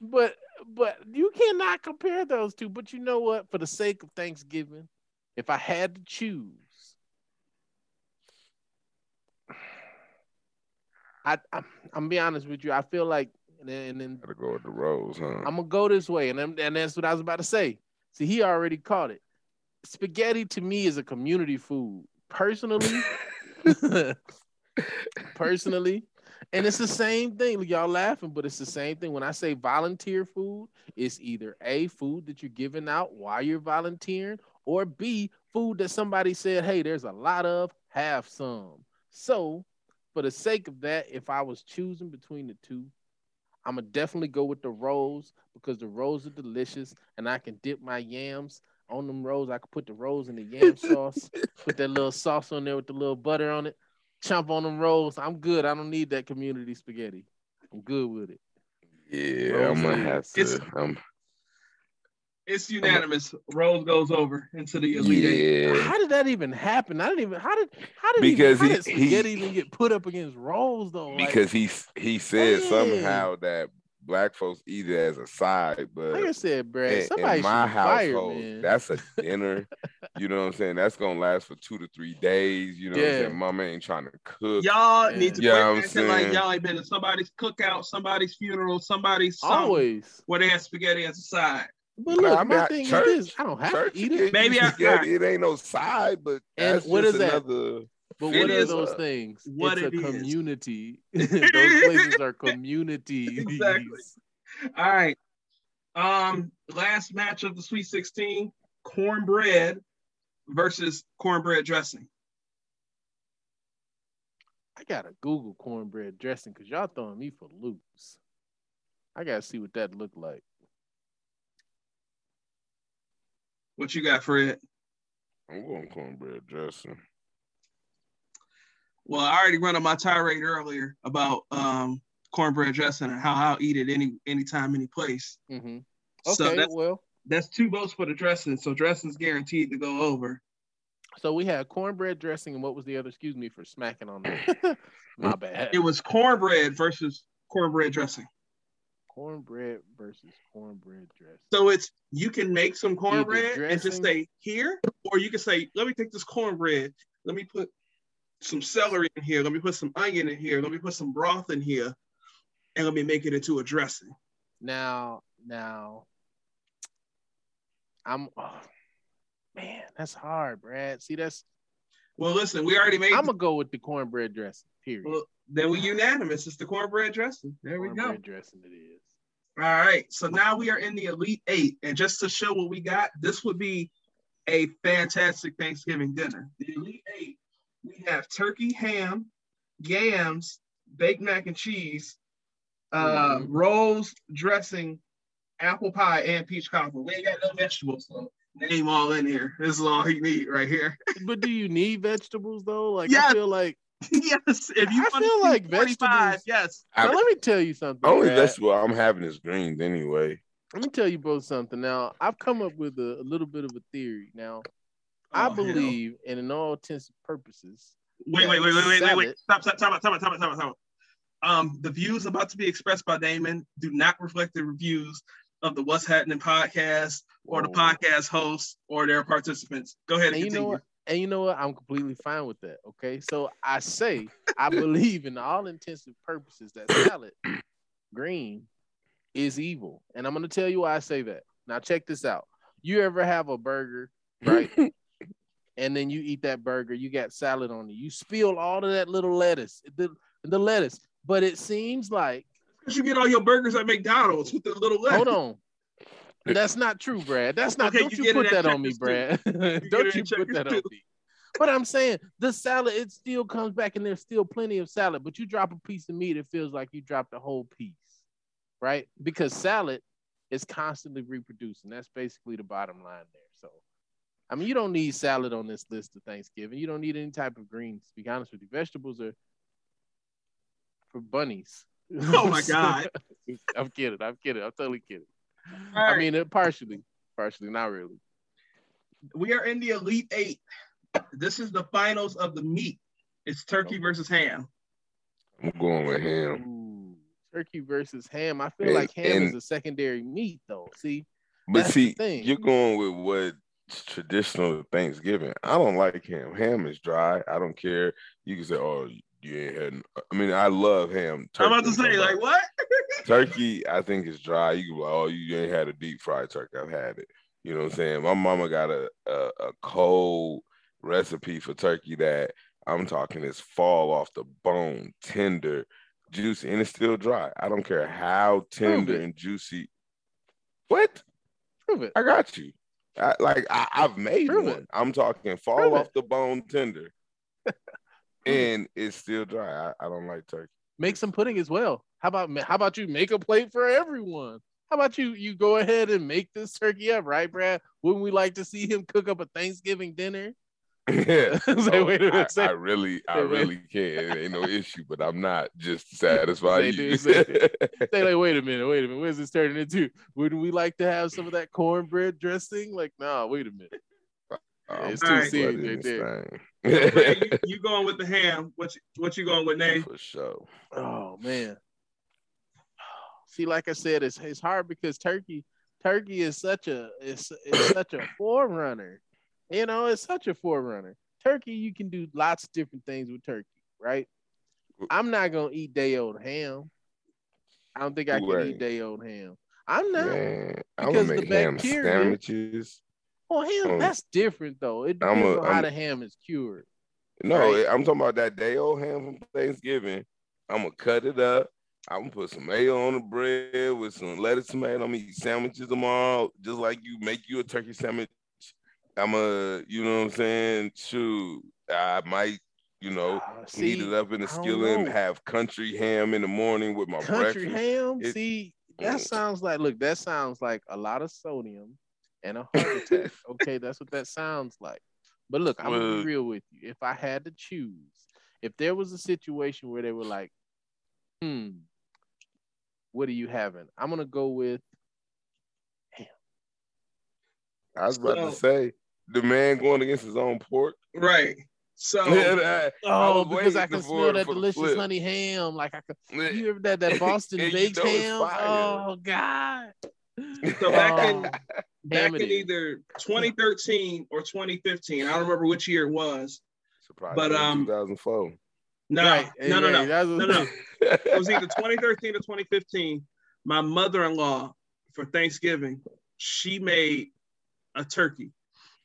but but you cannot compare those two. But you know what? For the sake of Thanksgiving, if I had to choose, I I'm, I'm be honest with you. I feel like and then, and then Gotta go with the Rose, huh? I'm gonna go this way, and and that's what I was about to say. See, he already caught it. Spaghetti to me is a community food. Personally, personally, and it's the same thing. Y'all laughing, but it's the same thing. When I say volunteer food, it's either a food that you're giving out while you're volunteering, or B food that somebody said, hey, there's a lot of, have some. So, for the sake of that, if I was choosing between the two, I'm gonna definitely go with the rolls because the rolls are delicious, and I can dip my yams on them rolls. I can put the rolls in the yam sauce, put that little sauce on there with the little butter on it, chomp on them rolls. I'm good. I don't need that community spaghetti. I'm good with it. Yeah, Rolls I'm gonna have is. to. Um, It's unanimous. Rose goes over into the elite eight. yeah, How did that even happen? I didn't even. How did how did Because even, he- how did spaghetti he- even get put up against rolls though? Like, because he he said Man. somehow that black folks eat it as a side, but like I said, Brad, in, somebody in my should be fired, household, man. that's a dinner. you know what I'm saying? That's gonna last for two to three days. You know what I'm saying? Mama ain't trying to cook. Y'all need to Yeah, quit I'm acting like y'all ain't been to somebody's cookout, somebody's funeral, somebody's Always. where they had spaghetti as a side. But look, I mean, my I- thing church- is this: I don't have church to eat it. Maybe I- spaghetti. It ain't no side, but And that's what just is that? another. But It what are those a- things? what it's it a is. community. those places are communities. Exactly. All right. Um, last match of the Sweet 16, cornbread versus cornbread dressing. I gotta Google cornbread dressing because y'all throwing me for loops. I gotta see what that looked like. What you got, Fred? I'm going cornbread dressing. Well, I already run on my tirade earlier about um cornbread dressing and how I'll eat it any anytime, any place. Mm-hmm. So Okay, that's- well, That's two votes for the dressing, so dressing's guaranteed to go over. so we had cornbread dressing, and what was the other? Excuse me for smacking on that. My bad. It was cornbread versus cornbread dressing. Cornbread versus cornbread dressing. So it's you can make some cornbread and just say here, or you can say, let me take this cornbread, let me put some celery in here, let me put some onion in here, let me put some broth in here, and let me make it into a dressing. Now, now, I'm. Oh, man, that's hard, Brad. See, that's. Well, listen, we already made. I'm gonna go with the cornbread dressing. Period. Well, then we unanimous. It's the cornbread dressing. There we go. cornbread dressing. It is. All right. So now we are in the Elite Eight. And just to show what we got, this would be a fantastic Thanksgiving dinner. The Elite Eight, we have turkey, ham, yams, baked mac and cheese, uh, Mhm. rolls, dressing, apple pie, and peach cobbler. We ain't got no vegetables, so name all in here. This is all you need right here. But do you need vegetables though? Like Yeah. I feel like. yes. If you I want feel to like 45, vegetables. yes. I- Now let me tell you something. Only Brad. vegetable I'm having is greens anyway. Let me tell you both something. Now, I've come up with a, a little bit of a theory. Now, I Oh, hell. believe, and in all intents and purposes, Wait, wait, wait, wait, wait, wait, wait. Stop, stop, stop, stop, stop, stop, stop. Um, the views about to be expressed by Namon do not reflect the reviews of the What's Happening podcast or the podcast hosts or their participants. Go ahead and, And you know continue. what? And you know what? I'm completely fine with that. Okay. So I say I believe in all intents and purposes that salad green is evil. And I'm gonna tell you why I say that. Now check this out. You ever have a burger, right? and then you eat that burger, you got salad on it. You spill all of that little lettuce, the, the lettuce. But it seems like Because you get all your burgers at McDonald's with the little lettuce. hold on. That's not true, Brad. That's not. Okay, don't you you, put that on me, Brad. don't you put that on me. But I'm saying the salad, it still comes back, and there's still plenty of salad. But you drop a piece of meat, it feels like you dropped a whole piece, right? Because salad is constantly reproducing. That's basically the bottom line there. So, I mean, you don't need salad on this list of Thanksgiving. You don't need any type of greens. To be honest with you, vegetables are for bunnies. Oh my God. I'm kidding. I'm kidding. I'm totally kidding. All I mean, it partially, partially, not really. we are in the Elite Eight. This is the finals of the meat. It's turkey versus ham. I'm going with ham. Ooh, turkey versus ham. I feel And- like ham is a secondary meat, though. See, But That's see, thing. you're going with what traditional Thanksgiving. I don't like ham. Ham is dry. I don't care. You can say, "Oh, you ain't had." I mean, I love ham. I'm about to Turkey, say, like, what? Turkey, I think is dry. You can be like, "Oh, you ain't had a deep fried turkey." I've had it. You know what I'm saying? My mama got a a, a cold recipe for turkey that I'm talking is fall off the bone, tender, juicy, and it's still dry. I don't care how tender and juicy. What? prove it. I got you. I, like I, I've made Prove it. one. I'm talking fall Prove off it. the bone tender, and it's still dry. I, I don't like turkey. Make some pudding as well. How about how about you make a plate for everyone? How about you you go ahead and make this turkey up, right, Brad? Wouldn't we like to see him cook up a Thanksgiving dinner? Yeah, Say, no, wait a minute, I, I really, I really can. It ain't no issue, but I'm not just satisfied. Dude, say, like, wait a minute, wait a minute. Where's this turning into? Wouldn't we like to have some of that cornbread dressing? Like, nah, wait a minute. Uh, I'm it's too right. serious right there. Thing. Brad, you, you going with the ham? What you, what you going with, Nate? For sure. Oh man. See, like I said, it's it's hard because turkey turkey is such a it's it's such a forerunner. You know, it's such a forerunner. Turkey, you can do lots of different things with turkey, right? I'm not gonna eat day old ham. I don't think I can Right. eat day old ham. I'm not. Man, I'm because gonna the make ham bacteria- sandwiches. Well, ham, Um, that's different though. It I'm depends a- on how I'm- the ham is cured. No, Right. I'm talking about that day old ham from Thanksgiving. I'm gonna cut it up. I'm gonna put some mayo on the bread with some lettuce, tomato. I'm gonna eat sandwiches tomorrow, just like you make you a turkey sandwich. I'm a, you know what I'm saying? Shoot, I might, you know, heat Ah, see, it up in the skillet and have country ham in the morning with my country breakfast. ham. It- See, that Mm. sounds like look, that sounds like a lot of sodium and a heart attack. okay, that's what that sounds like. But look, I'm gonna be real with you. If I had to choose, if there was a situation where they were like, hmm, what are you having? I'm gonna go with I was about So- to say the man going against his own pork. Right. So I- I Oh, was because I can smell that delicious honey ham. Like I could Yeah. you ever that that Boston And baked ham? Oh God. So back in Oh, back in it is. either 2013 or 2015, I don't remember which year it was. Surprise! But, um, 2004. No, Right, no, no, no, right, that's no, no. It was either 2013 or 2015. My mother-in-law for Thanksgiving, she made a turkey,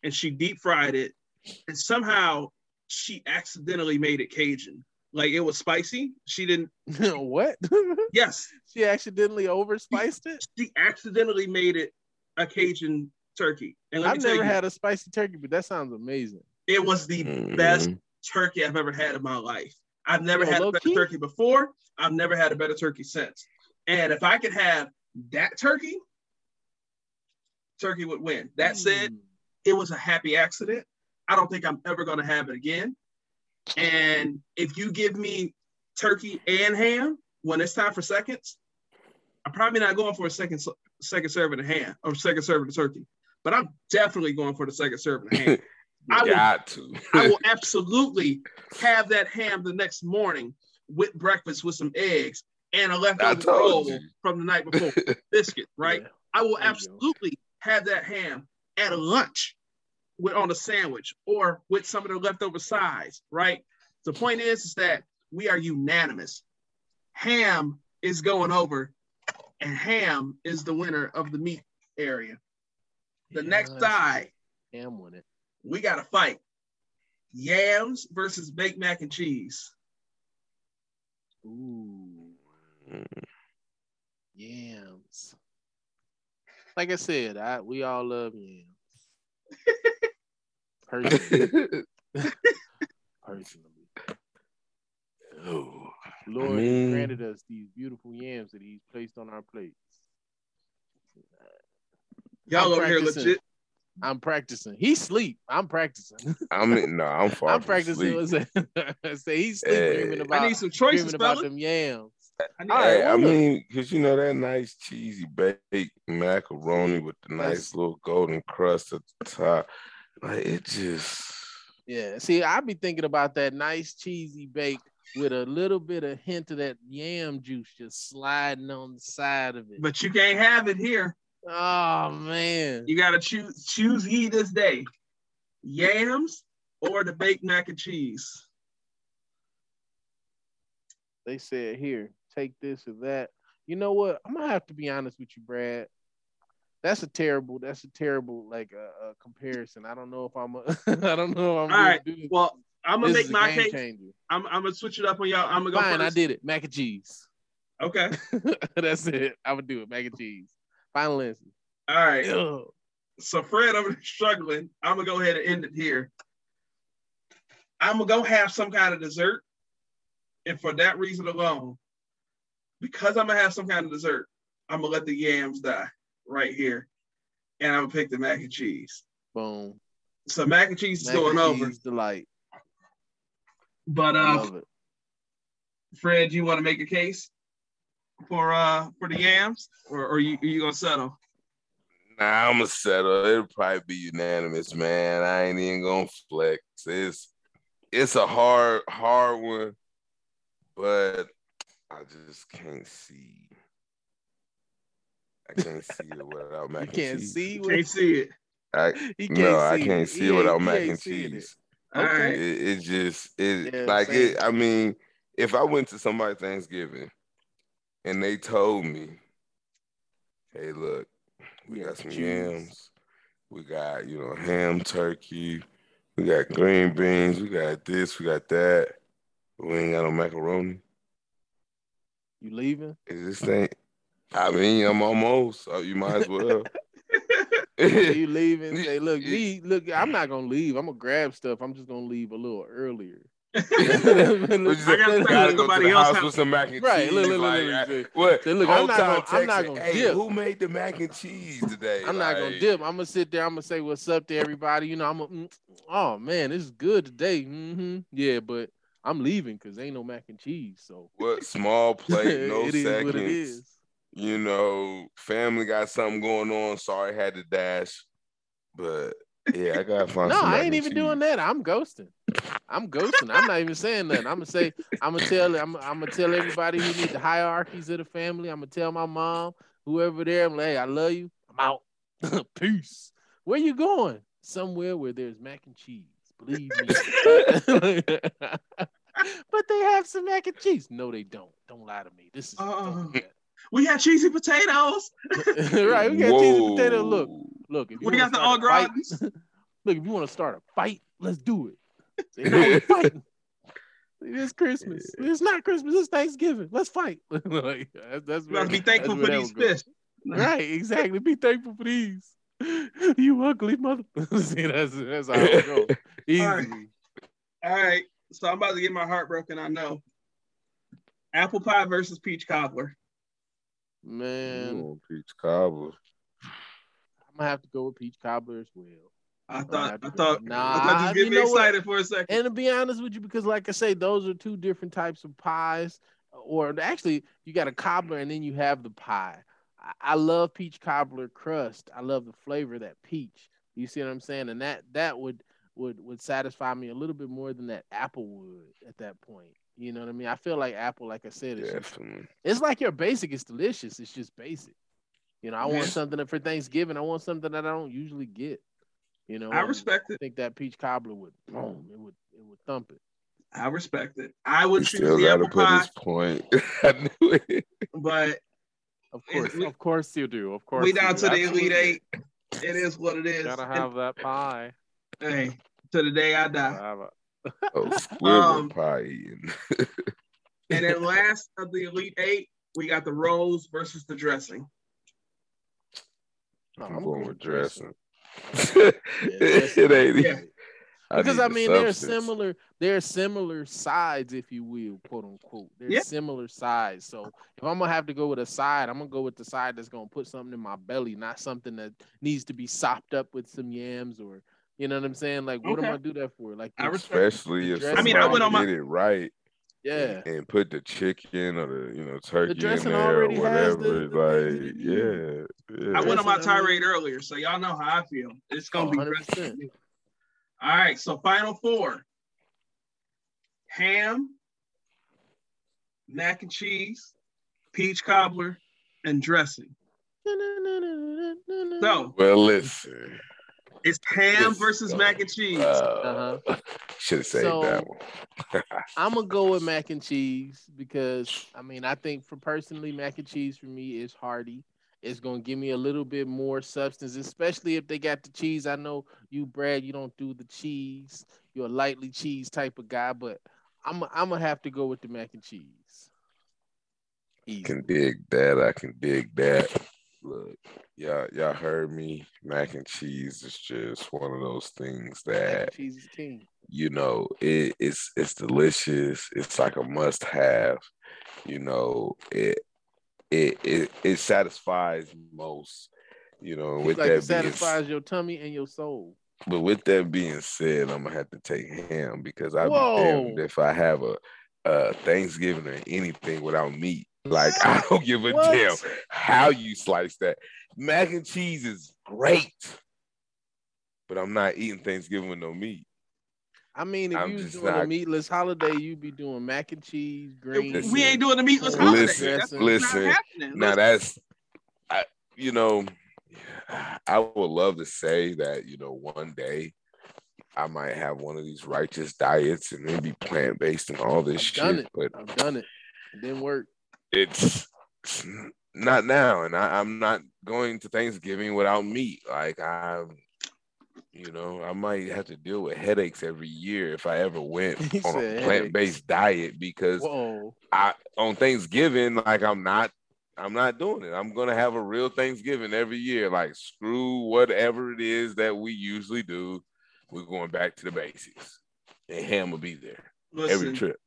and she deep fried it, and somehow she accidentally made it Cajun. Like it was spicy. She didn't. what? Yes, she accidentally overspiced it. she accidentally made it a Cajun turkey. And I've never you, had a spicy turkey, but that sounds amazing. it was the Mhm. best turkey I've ever had in my life. I've never Yo, had a better key? turkey before. I've never had a better turkey since. And if I could have that turkey, turkey would win. That said, Mm. it was a happy accident. I don't think I'm ever going to have it again. And if you give me turkey and ham when it's time for seconds, I'm probably not going for a second second serving of ham or second serving of turkey, but I'm definitely going for the second serving of ham. I will- Got to. I will absolutely have that ham the next morning with breakfast with some eggs and a leftover told roll you. from the night before, biscuit, right? Yeah. I will There you absolutely have that ham at a lunch with on a sandwich or with some of the leftover sides, right? The point is, is that we are unanimous. Ham is going over, and ham is the winner of the meat area. The next Yes. side, Ham won it. we got to fight yams versus baked mac and cheese. Ooh, yams. Like I said, I we all love yams. Personally, personally, Oh, Lord has mean- granted us these beautiful yams that He's placed on our plates. Y'all I'm over here legit. I'm practicing. He sleep. I'm practicing. I mean, no, I'm far I'm practicing. sleep. Say he's sleep Hey. dreaming about. I need some choices, about fella. them yams. I need- Hey, I mean, cause you know that nice cheesy baked macaroni with the nice little golden crust at the top, like it just. Yeah. See, I be thinking about that nice cheesy bake with a little bit of hint of that yam juice just sliding on the side of it. But you can't have it here. Oh man. You got to choose choose ye this day, yams or the baked mac and cheese. They said here, take this or that. You know what? I'm gonna have to be honest with you, Brad. That's a terrible. That's a terrible like uh, uh, comparison. I don't know if I'm. A, I don't know. If I'm All right. do. Well, I'm gonna This make my case. changer. I'm, I'm gonna switch it up on y'all. I'm gonna go Fine, I did it. Mac and cheese. Okay. That's it. I would do it. Mac and cheese. Final answer. All right. Ugh. So Fred, I'm struggling. I'm gonna go ahead and end it here. I'm gonna go have some kind of dessert, and for that reason alone, because I'm gonna have some kind of dessert, I'm gonna let the yams die right here, and I'm gonna pick the mac and cheese. Boom. So mac and cheese is Mac going and over. cheese delight. But uh. Fred, you want to make a case for uh for the yams, or, or you you gonna settle? Nah, I'm gonna settle. It'll probably be unanimous, man. I ain't even gonna flex. It's it's a hard, hard one, but I just can't see. I can't see it without mac You and can't cheese. see what Can't see it. I, He no, can't I see can't it. see it without he mac and seeing it. cheese. Okay. It, it just it Yeah, like same. it. I mean, if I went to somebody Thanksgiving and they told me, "Hey, look, we got some yams, we got you know ham, turkey, we got green beans, we got this, we got that, but we ain't got no macaroni." You leaving? Is this thing? I mean, I'm almost. So you might as well. you leaving? Say, look, me, look, I'm not gonna leave. I'm gonna grab stuff. I'm just gonna leave a little earlier. But you said, gotta gotta go somebody to the else house with some mac and Right, cheese. look, look, look, like, look, look. what? Say, look, I'm not gonna- I'm not gonna hey, dip." who made the mac and cheese today? I'm not gonna dip. I'm gonna sit there. I'm gonna say what's up to everybody. You know, I'm gonna, mm, oh man, this is good today. hmm Yeah, but I'm leaving because ain't no mac and cheese. So What small plate, no It is seconds. What it is. You know, family got something going on. Sorry, had to dash. But yeah, I gotta find. no, I ain't even cheese. doing that. I'm ghosting. I'm ghosting. I'm not even saying nothing. I'm gonna say. I'm gonna tell. I'm, I'm gonna tell everybody who need the hierarchies of the family. I'm gonna tell my mom, whoever there. I'm like, hey, I love you. I'm out. Peace. Where you going? Somewhere where there's mac and cheese. Believe me. but they have some mac and cheese. No, they don't. Don't lie to me. This is don't do uh-uh. We had cheesy potatoes. right. We got cheesy potatoes. Look, look. If you We wanna got the start au a fight- Look, if you want to start a fight, let's do it. Say, no, fighting. It's Christmas. It's not Christmas. It's Thanksgiving. Let's fight. like, that's, that's You gotta where- be thankful that's for these fish. Right, exactly. Be thankful for these. You ugly mother. See, that's that's how it goes. Easy. All right. All right. So I'm about to get my heart broken. I know. Apple pie versus peach cobbler. Man, Ooh, peach cobbler. I'm gonna have to go with peach cobbler as well. I thought. I thought. Nah, I thought you you get me know what? excited for a second. And to be honest with you, because like I say, those are two different types of pies. Or actually, you got a cobbler and then you have the pie. I, I love peach cobbler crust. I love the flavor of that peach. You see what I'm saying? And that that would would would satisfy me a little bit more than that apple would at that point. You know what I mean? I feel like apple, like I said, it's just, it's like your basic. It's delicious. It's just basic. You know, I want something for Thanksgiving. I want something that I don't usually get. You know, I respect I it. think that peach cobbler would boom, it would it would thump it. I respect it. I would He choose still the gotta apple put pie, his point. I knew it. but Of course, we- of course you do. Of course, we down do. to the elite eight. It is what it is. Gotta And, have that pie. hey, to the day I die. Have a- Oh, squiver Um, pie eating. And then last of the elite eight, we got the rose versus the dressing. No, I'm I'm going going with dressing. dressing. it ain't. Yeah. Because need I the mean, they're similar. They're similar sides, if you will, quote unquote. They're Yeah. similar sides. So if I'm gonna have to go with a side, I'm gonna go with the side that's gonna put something in my belly, not something that needs to be sopped up with some yams or you know what I'm saying. Like, what am Okay. I do that for? Like, I the- Especially if I mean, I somebody went on my- did it right yeah. and, and put the chicken or the you know turkey in dressing there or already the- whatever. the like, yeah, yeah. I went on my Dressing, I mean- tirade earlier, so y'all know how I feel. It's gonna Oh, be 100%. dressing. All right, so final four: ham, mac and cheese, peach cobbler, and dressing. So Well, listen. It's ham This versus is mac and cheese. Uh, Should have saved So- that one. I'm gonna go with mac and cheese because I mean I think for personally mac and cheese for me is hearty. It's gonna give me a little bit more substance, especially if they got the cheese. I know you, Brad, you don't do the cheese. You're a lightly cheese type of guy, but I'm I'm gonna have to go with the mac and cheese. can dig that. I can dig that. Look, Yeah, y'all heard me. Mac and cheese is just one of those things that cheese is king. you know it, it's it's delicious. It's like a must have. You know it it it, it satisfies most. You know, with like it that being satisfies your tummy and your soul. but with that being said, I'm gonna have to take ham because I'd be damned if I have a, a Thanksgiving or anything without meat. Like I don't give a What? damn how you slice that. Mac and cheese is great, but I'm not eating Thanksgiving with no meat. I mean, if I'm you was just doing a meatless holiday, you'd be doing mac and cheese, greens. We ain't doing the meatless holiday. Listen, That's listen. happening. Now that's, I, you know, I would love to say that you know one day I might have one of these righteous diets and then be plant based and all this I've shit, done it. but I've done it. It didn't work. It's, it's not now, and I, I'm not going to Thanksgiving without meat. Like I'm. You know, I might have to deal with headaches every year if I ever went He on said a plant-based diet because Whoa. I on Thanksgiving, like I'm not, I'm not doing it. I'm gonna have a real Thanksgiving every year. Like screw whatever it is that we usually do. We're going back to the basics, and ham will be there every trip.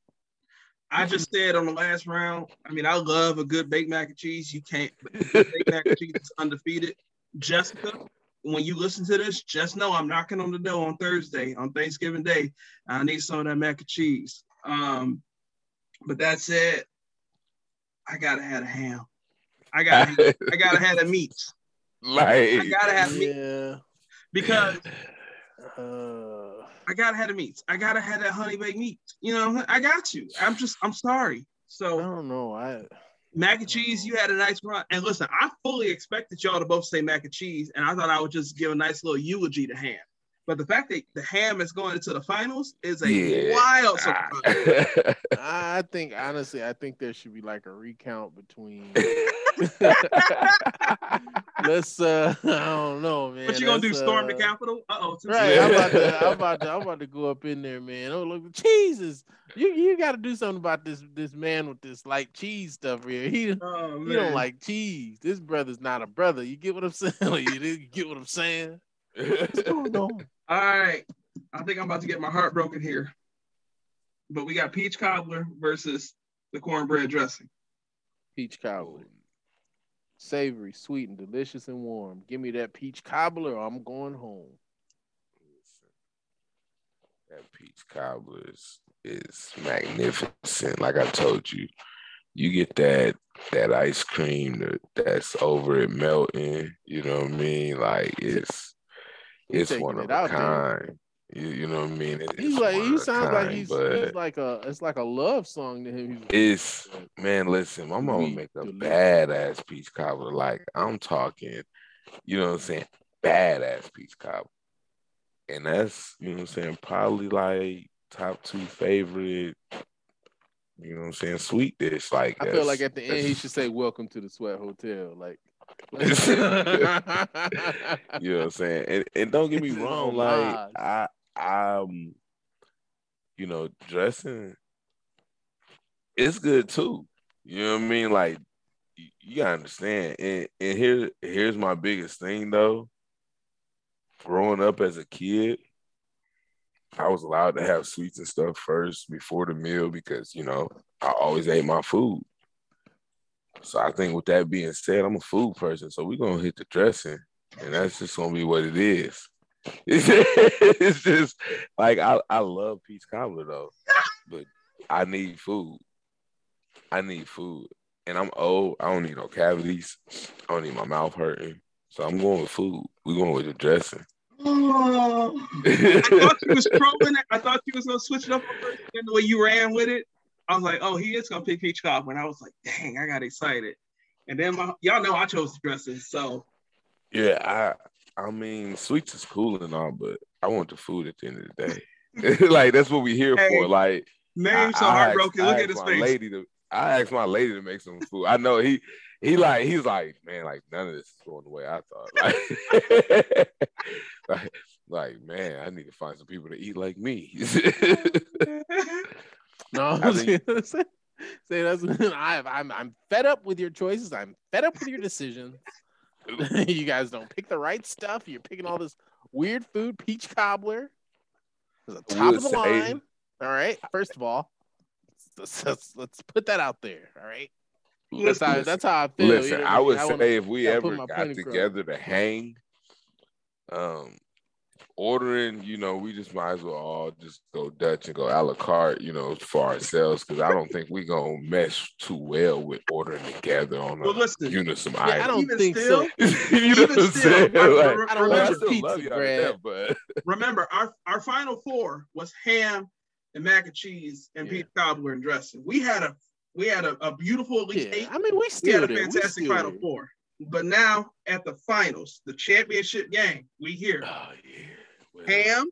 I just said on the last round. I mean, I love a good baked mac and cheese. You can't. Baked mac and cheese is undefeated. Jessica, when you listen to this, just know I'm knocking on the door on Thursday on Thanksgiving Day. I need some of that mac and cheese. Um, but that said, I gotta have a ham. I gotta. I gotta have the meats. Like I gotta have meat Yeah. because Uh, I gotta have the meats. I gotta have that honey baked meat. You know, I got you. I'm just. I'm sorry. So I don't know. I mac and cheese, you had a nice run. And listen, I fully expected y'all to both say mac and cheese, and I thought I would just give a nice little eulogy to ham. But the fact that the ham is going into the finals is a Yeah. wild ah. surprise. I think honestly, I think there should be like a recount between. Let's uh, I don't know, man. what you gonna do? Let's, Storm the uh, Capitol? Uh oh. Right, I'm about to, I'm about to, I'm about to go up in there, man. Oh look, Jesus, you you got to do something about this this man with this like cheese stuff here. He Oh, he don't like cheese. This brother's not a brother. You get what I'm saying? You get what I'm saying? What's going on? All right. I think I'm about to get my heart broken here. But we got peach cobbler versus the cornbread dressing. Peach cobbler, savory, sweet, and delicious and warm. Give me that peach cobbler, or I'm going home. that peach cobbler is, is magnificent. Like I told you, you get that that ice cream that's over it melting. You know what I mean? Like it's it's one it of a kind. there. You, you know what I mean? It- He's like he sounds like he's, he's like a it's like a love song to him. It's man. Listen, my mama make a badass peach cobbler. Like I'm talking, you know what I'm saying? Badass peach cobbler, and that's you know what I'm saying. Probably like top two favorite. You know what I'm saying? Sweet dish. Like I feel like at the end he should say "Welcome to the Sweat Hotel." Like, you know what I'm saying? And, and don't get me wrong, like. I um you know, dressing it's good too. You know what I mean? Like you, you gotta understand. And and here here's my biggest thing though. Growing up as a kid, I was allowed to have sweets and stuff first before the meal because you know I always ate my food. So I think with that being said, I'm a food person. So we're gonna hit the dressing, and that's just gonna be what it is. It's, just like I, I love peach cobbler though, but I need food. I need food. And I'm old. I don't need no cavities. I don't need my mouth hurting. So I'm going with food. We're going with the dressing. Oh, I thought you was trolling it. I thought you was gonna switch it up and the way you ran with it. I was like, oh, he is gonna pick peach cobbler. And I was like, dang, I got excited. And then my, y'all know I chose the dressing. So Yeah, I I mean sweets is cool and all, but I want the food at the end of the day. like that's what we here Hey, for. Like name's so I- I heartbroken. asked- Look at his asked my face. Lady to, I asked my lady to make some food. I know he he like he's like man like none of this is going the way I thought. Like, like, like, man, I need to find some people to eat like me. No, I I think- say, say that's I, I'm I'm fed up with your choices. I'm fed up with your decisions. you guys don't pick the right stuff. You're picking all this weird food. Peach cobbler. A top of the Would say- line. All right. First of all, let's, let's, let's put that out there. All right. That's how, that's how I feel. you Listen, know what I would mean? say wanna- if we ever got together to hang, um, ordering, you know, we just might as well all just go Dutch and go a la carte, you know, for ourselves because I don't think we gonna mesh too well with ordering together on a Well, listen, unison Yeah, I don't Even think still- so. you know even what I'm still, saying? I- Like, I don't want I your pizza, love y'all Brad. but Remember, our our final four was ham and mac and cheese and Yeah. peach cobbler and dressing. We had a we had a, a beautiful elite Yeah, eight. I mean, we We still had a fantastic final there. four. But now at the finals, the championship game, we here oh yeah. Well, ham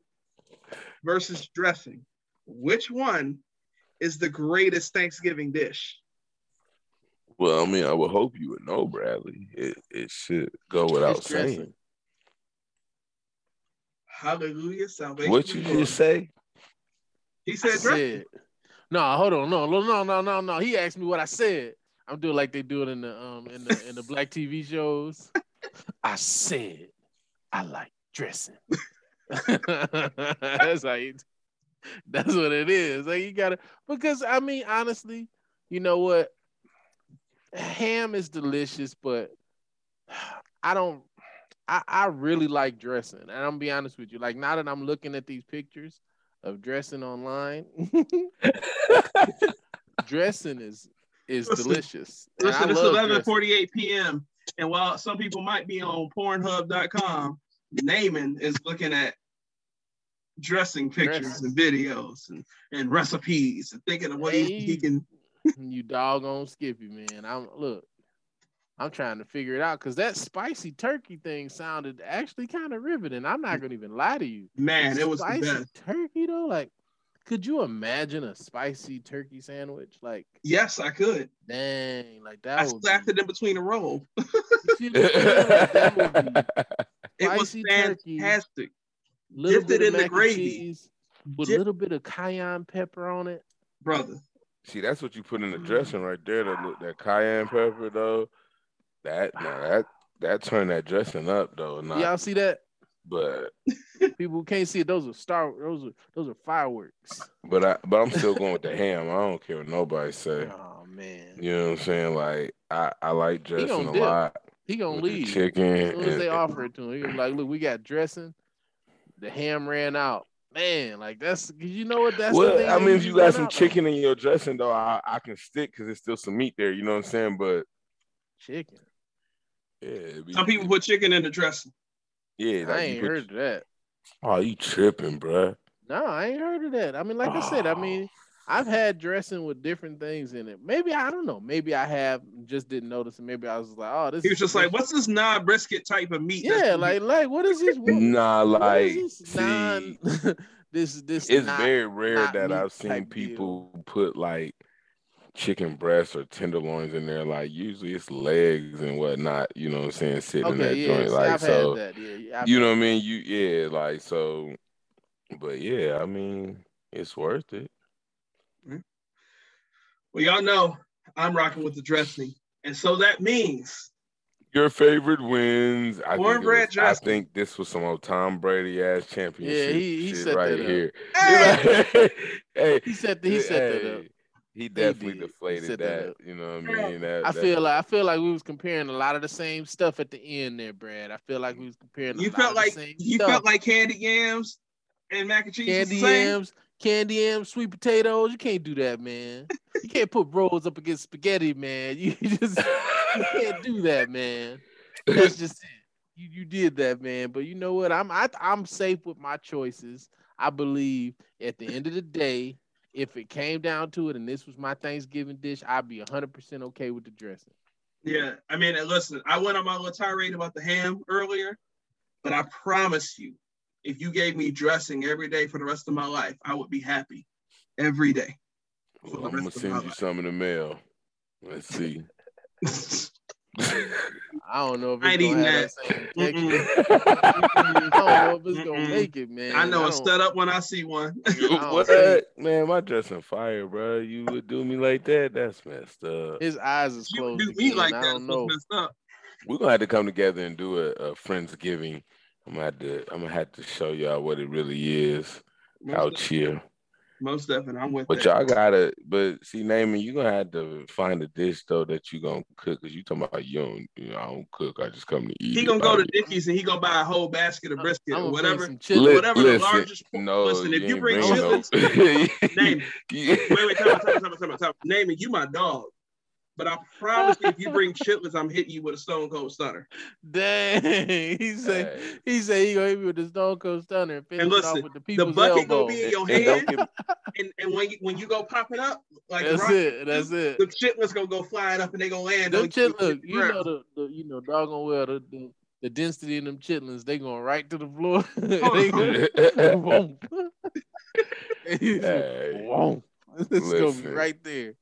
versus dressing. Which one is the greatest Thanksgiving dish? Well, I mean, I would hope you would know, Bradley. It it should go without saying. Hallelujah, salvation. What you just say? He said dressing. said, no, hold on, no, no, no, no, no, no. He asked me what I said. I'm doing like they do it in the um in the in the black TV shows. I said I like dressing. that's how you, that's what it is. Like you gotta because I mean honestly, you know what? Ham is delicious, but I don't I, I really like dressing. And I'm gonna be honest with you. Like now that I'm looking at these pictures of dressing online, dressing is is Listen, delicious. Listen, it's eleven forty eight p.m. And while some people might be on Pornhub.com, Namon is looking at dressing pictures and videos and, and recipes and thinking of what he, he Hey. can. you doggone Skippy, man. I'm look. I'm trying to figure it out because that spicy turkey thing sounded actually kind of riveting. I'm not gonna even lie to you. Man, it was the spicy best. turkey though. Like, could you imagine a spicy turkey sandwich? Like, Yes, I could. dang, like that I slapped it in between a roll. you see what I'm saying? Like, that would be It was fantastic. turkey. Fantastic. little Dipped it of in the mac and gravy. cheese with a Dip- little bit of cayenne pepper on it. brother. See, that's what you put in the mm. dressing right there. That look- that cayenne pepper though. That now that that turned that dressing up though. Not, Y'all see that? but People can't see it. Those are star. Those are those are fireworks. but I but I'm still going with the ham. I don't care what nobody say. Oh man, You know what I'm saying? Like I I like dressing a dip. lot. he gonna leave. chicken. As soon as and- they offer it to him, he was like, "Look, we got dressing. The ham ran out. Man, like that's you know what? That's the well, thing I mean, if you you got some out of. chicken in your dressing though, I, I can stick because there's still some meat there. You know what I'm saying? But chicken. yeah, be- Some people put chicken in the dressing. yeah, I like you ain't put- heard of that. Oh, you tripping, bruh. No, I ain't heard of that. I mean, like I said, I ah. mean, I've had dressing with different things in it. Maybe I don't know. Maybe I have just didn't notice and Maybe I was like, oh, this. He was is just like, "What's this non brisket type of meat?" Yeah, like like what is this? What, Nah, like is this non? this this. it's not- very rare that I've seen type deal. people put like chicken breasts or tenderloins in there. Like usually it's legs and whatnot. You know what I'm saying? Sitting in that yeah, joint. see, Like I've so, had that. Yeah, yeah, you know what I mean? You yeah, like so. But yeah, I mean, it's worth it. Well, y'all know I'm rocking with the dressing, and so that means Your favorite wins. I think, was- I think this was some old Tom Brady ass championship he- he shit set right that up. here. Hey! hey, He set the- he set that up. He definitely did. He deflated set that. that. You know what I mean? That, I that- feel like I feel like we was comparing a lot of the same stuff at the end there, Brad. I feel like we was comparing. A you lot felt of like the same you stuff. felt like candy yams and mac and cheese. candy the same? yams, candy yams, sweet potatoes. You can't do that, man. You can't put rolls up against spaghetti, man. You just you can't do that, man. That's just it. You you did that, man. But you know what? I'm I, I'm safe with my choices. I believe at the end of the day, if it came down to it, and this was my Thanksgiving dish, I'd be 100 percent okay with the dressing. Yeah, I mean, listen, I went on my little tirade about the ham earlier, but I promise you, if you gave me dressing every day for the rest of my life, I would be happy every day. for the I'm gonna send you life. some in the mail. Let's see. I don't know if I it's ain't gonna eating have that. that same texture. I don't know if it's gonna make it, man. I know I it's don't- set up when I see one. don't what? think- Man, my dressing fire, bro. You would do me like that? That's messed up. His eyes is you would closed do me again. like I that. don't know. messed up. we're gonna have to come together and do a, a friendsgiving. I'm gonna have to I'm gonna have to show y'all what it really is out here. Most definitely, I'm with But that. y'all gotta, but see, Namon you gonna have to find a dish though that you gonna cook because you talking about you don't, you know, I don't cook. I just come to eat. He gonna go to Dickey's and he gonna buy a whole basket of brisket I'ma or whatever, some chitlins. Li- whatever listen, the largest. no, listen, if you you bring bring no- chitlins, name it. Wait, wait, time out, time out, time out, time out, time out. Name it. You my dog. But I promise you, if you bring chitlins, I'm hitting you with a stone cold stunner. Dang, he say he say he gonna hit me with a Stone Cold Stunner and And listen, off with the the bucket elbow. gonna be in your hand, and, and when you when you go pop it up, like That's rock- it. That's it. The chitlins gonna go flying up and they gonna land Them on chit, you. know the, the you know doggone well the, the, the density in them chitlins, they going right to the floor. Oh, they go, boom. Hey, It's gonna be listen. right there.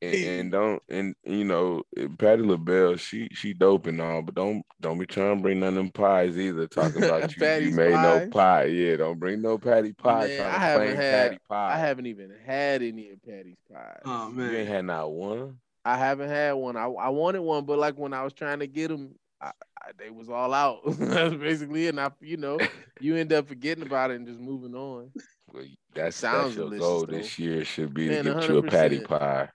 And, and don't and you know Patti LaBelle, she she dope and all, but don't don't be trying to bring none of them pies either. Talking about you, you made pie? no pie. Yeah, don't bring no Patti pie. Man, I haven't had Patti pie. I haven't even had any of Patti's pies. Oh You ain't had not one. I haven't had one. I I wanted one, but like when I was trying to get them, I, I, they was all out. That's basically it. And I, you know, you end up forgetting about it and just moving on. Well, that's Sounds that's your goal though. this year should be Man, to get you a Patty pie.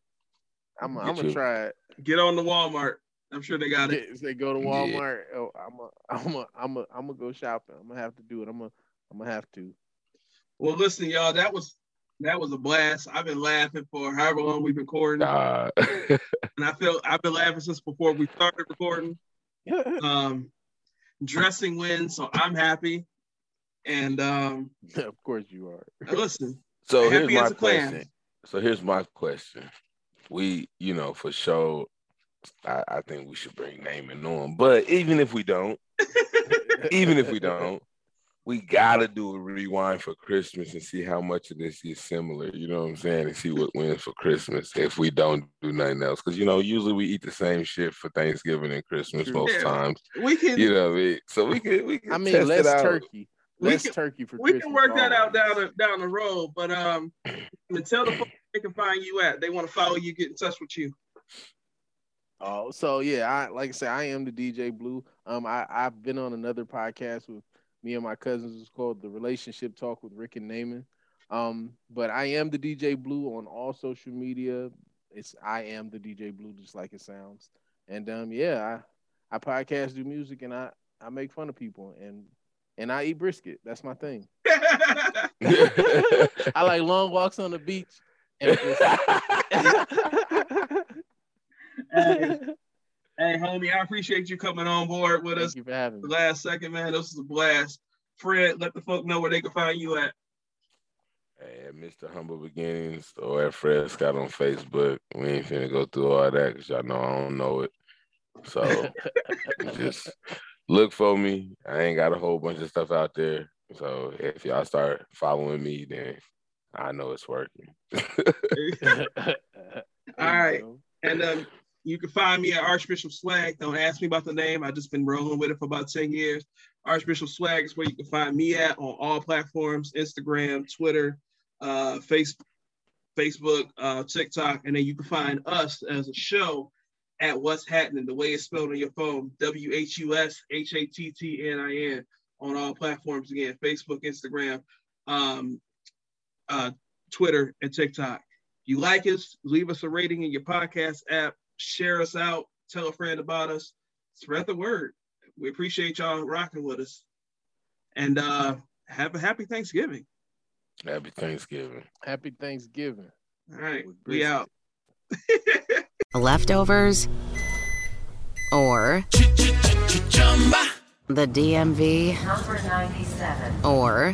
I'm I'm gonna you- try it. get on the Walmart. I'm sure they got it. Get- Say go to Yeah. Walmart. Oh, I'm a, I'm a, I'm a, I'm gonna go shopping. I'm gonna have to do it. I'm gonna, I'm gonna have to. Well, listen, y'all, that was that was a blast. I've been laughing for however long we've been recording, Nah. and I feel I've been laughing since before we started recording. Um, dressing wins, so I'm happy. And um, of course you are. listen, So here's my as a question. So here's my question. We, you know, for sure, I, I think we should bring name on. But even if we don't, even if we don't, we gotta do a rewind for Christmas and see how much of this is similar. You know what I'm saying? And see what wins for Christmas if we don't do nothing else. Because you know, usually we eat the same shit for Thanksgiving and Christmas most Yeah. times. we can You know what I mean? So we can we can I mean, test less it out. turkey. We Less can- turkey for we Christmas. can work that out down the, down the road. But um, and tell the folks where they can find you at. They want to follow you, get in touch with you. Oh, so yeah, I like I said, I am the DJ Blue. Um, I I've been on another podcast with me and my cousins. It's called the Relationship Talk with Rick and Namon. Um, but I am the DJ Blue on all social media. It's I am the DJ Blue, just like it sounds. And um, yeah, I I podcast, do music, and I I make fun of people, and and I eat brisket. That's my thing. I like long walks on the beach. And brisket. hey, hey, homie, I appreciate you coming on board with us. You for having The me. last second, man, this is a blast. Fred, let the folk know where they can find you at. Hey, at Mr. Humble Beginnings or at Fred Scott on Facebook. We ain't finna go through all that because y'all know I don't know it. So just look for me. I ain't got a whole bunch of stuff out there. So if y'all start following me, then I know it's working. All right. And um, you can find me at Archbishop Swag. Don't ask me about the name. I've just been rolling with it for about 10 years. Archbishop Swag is where you can find me at on all platforms Instagram, Twitter, uh, face, Facebook, uh, TikTok. And then you can find us as a show at Whus Hattnin, the way it's spelled on your phone W H U S H A T T N I N on all platforms again Facebook, Instagram, um, uh, Twitter, and TikTok. You like us, leave us a rating in your podcast app, share us out, tell a friend about us, spread the word. We appreciate y'all rocking with us. And uh have a happy Thanksgiving. Happy Thanksgiving. Happy Thanksgiving. All right, we brisket. out. Leftovers or the DMV Number 97. or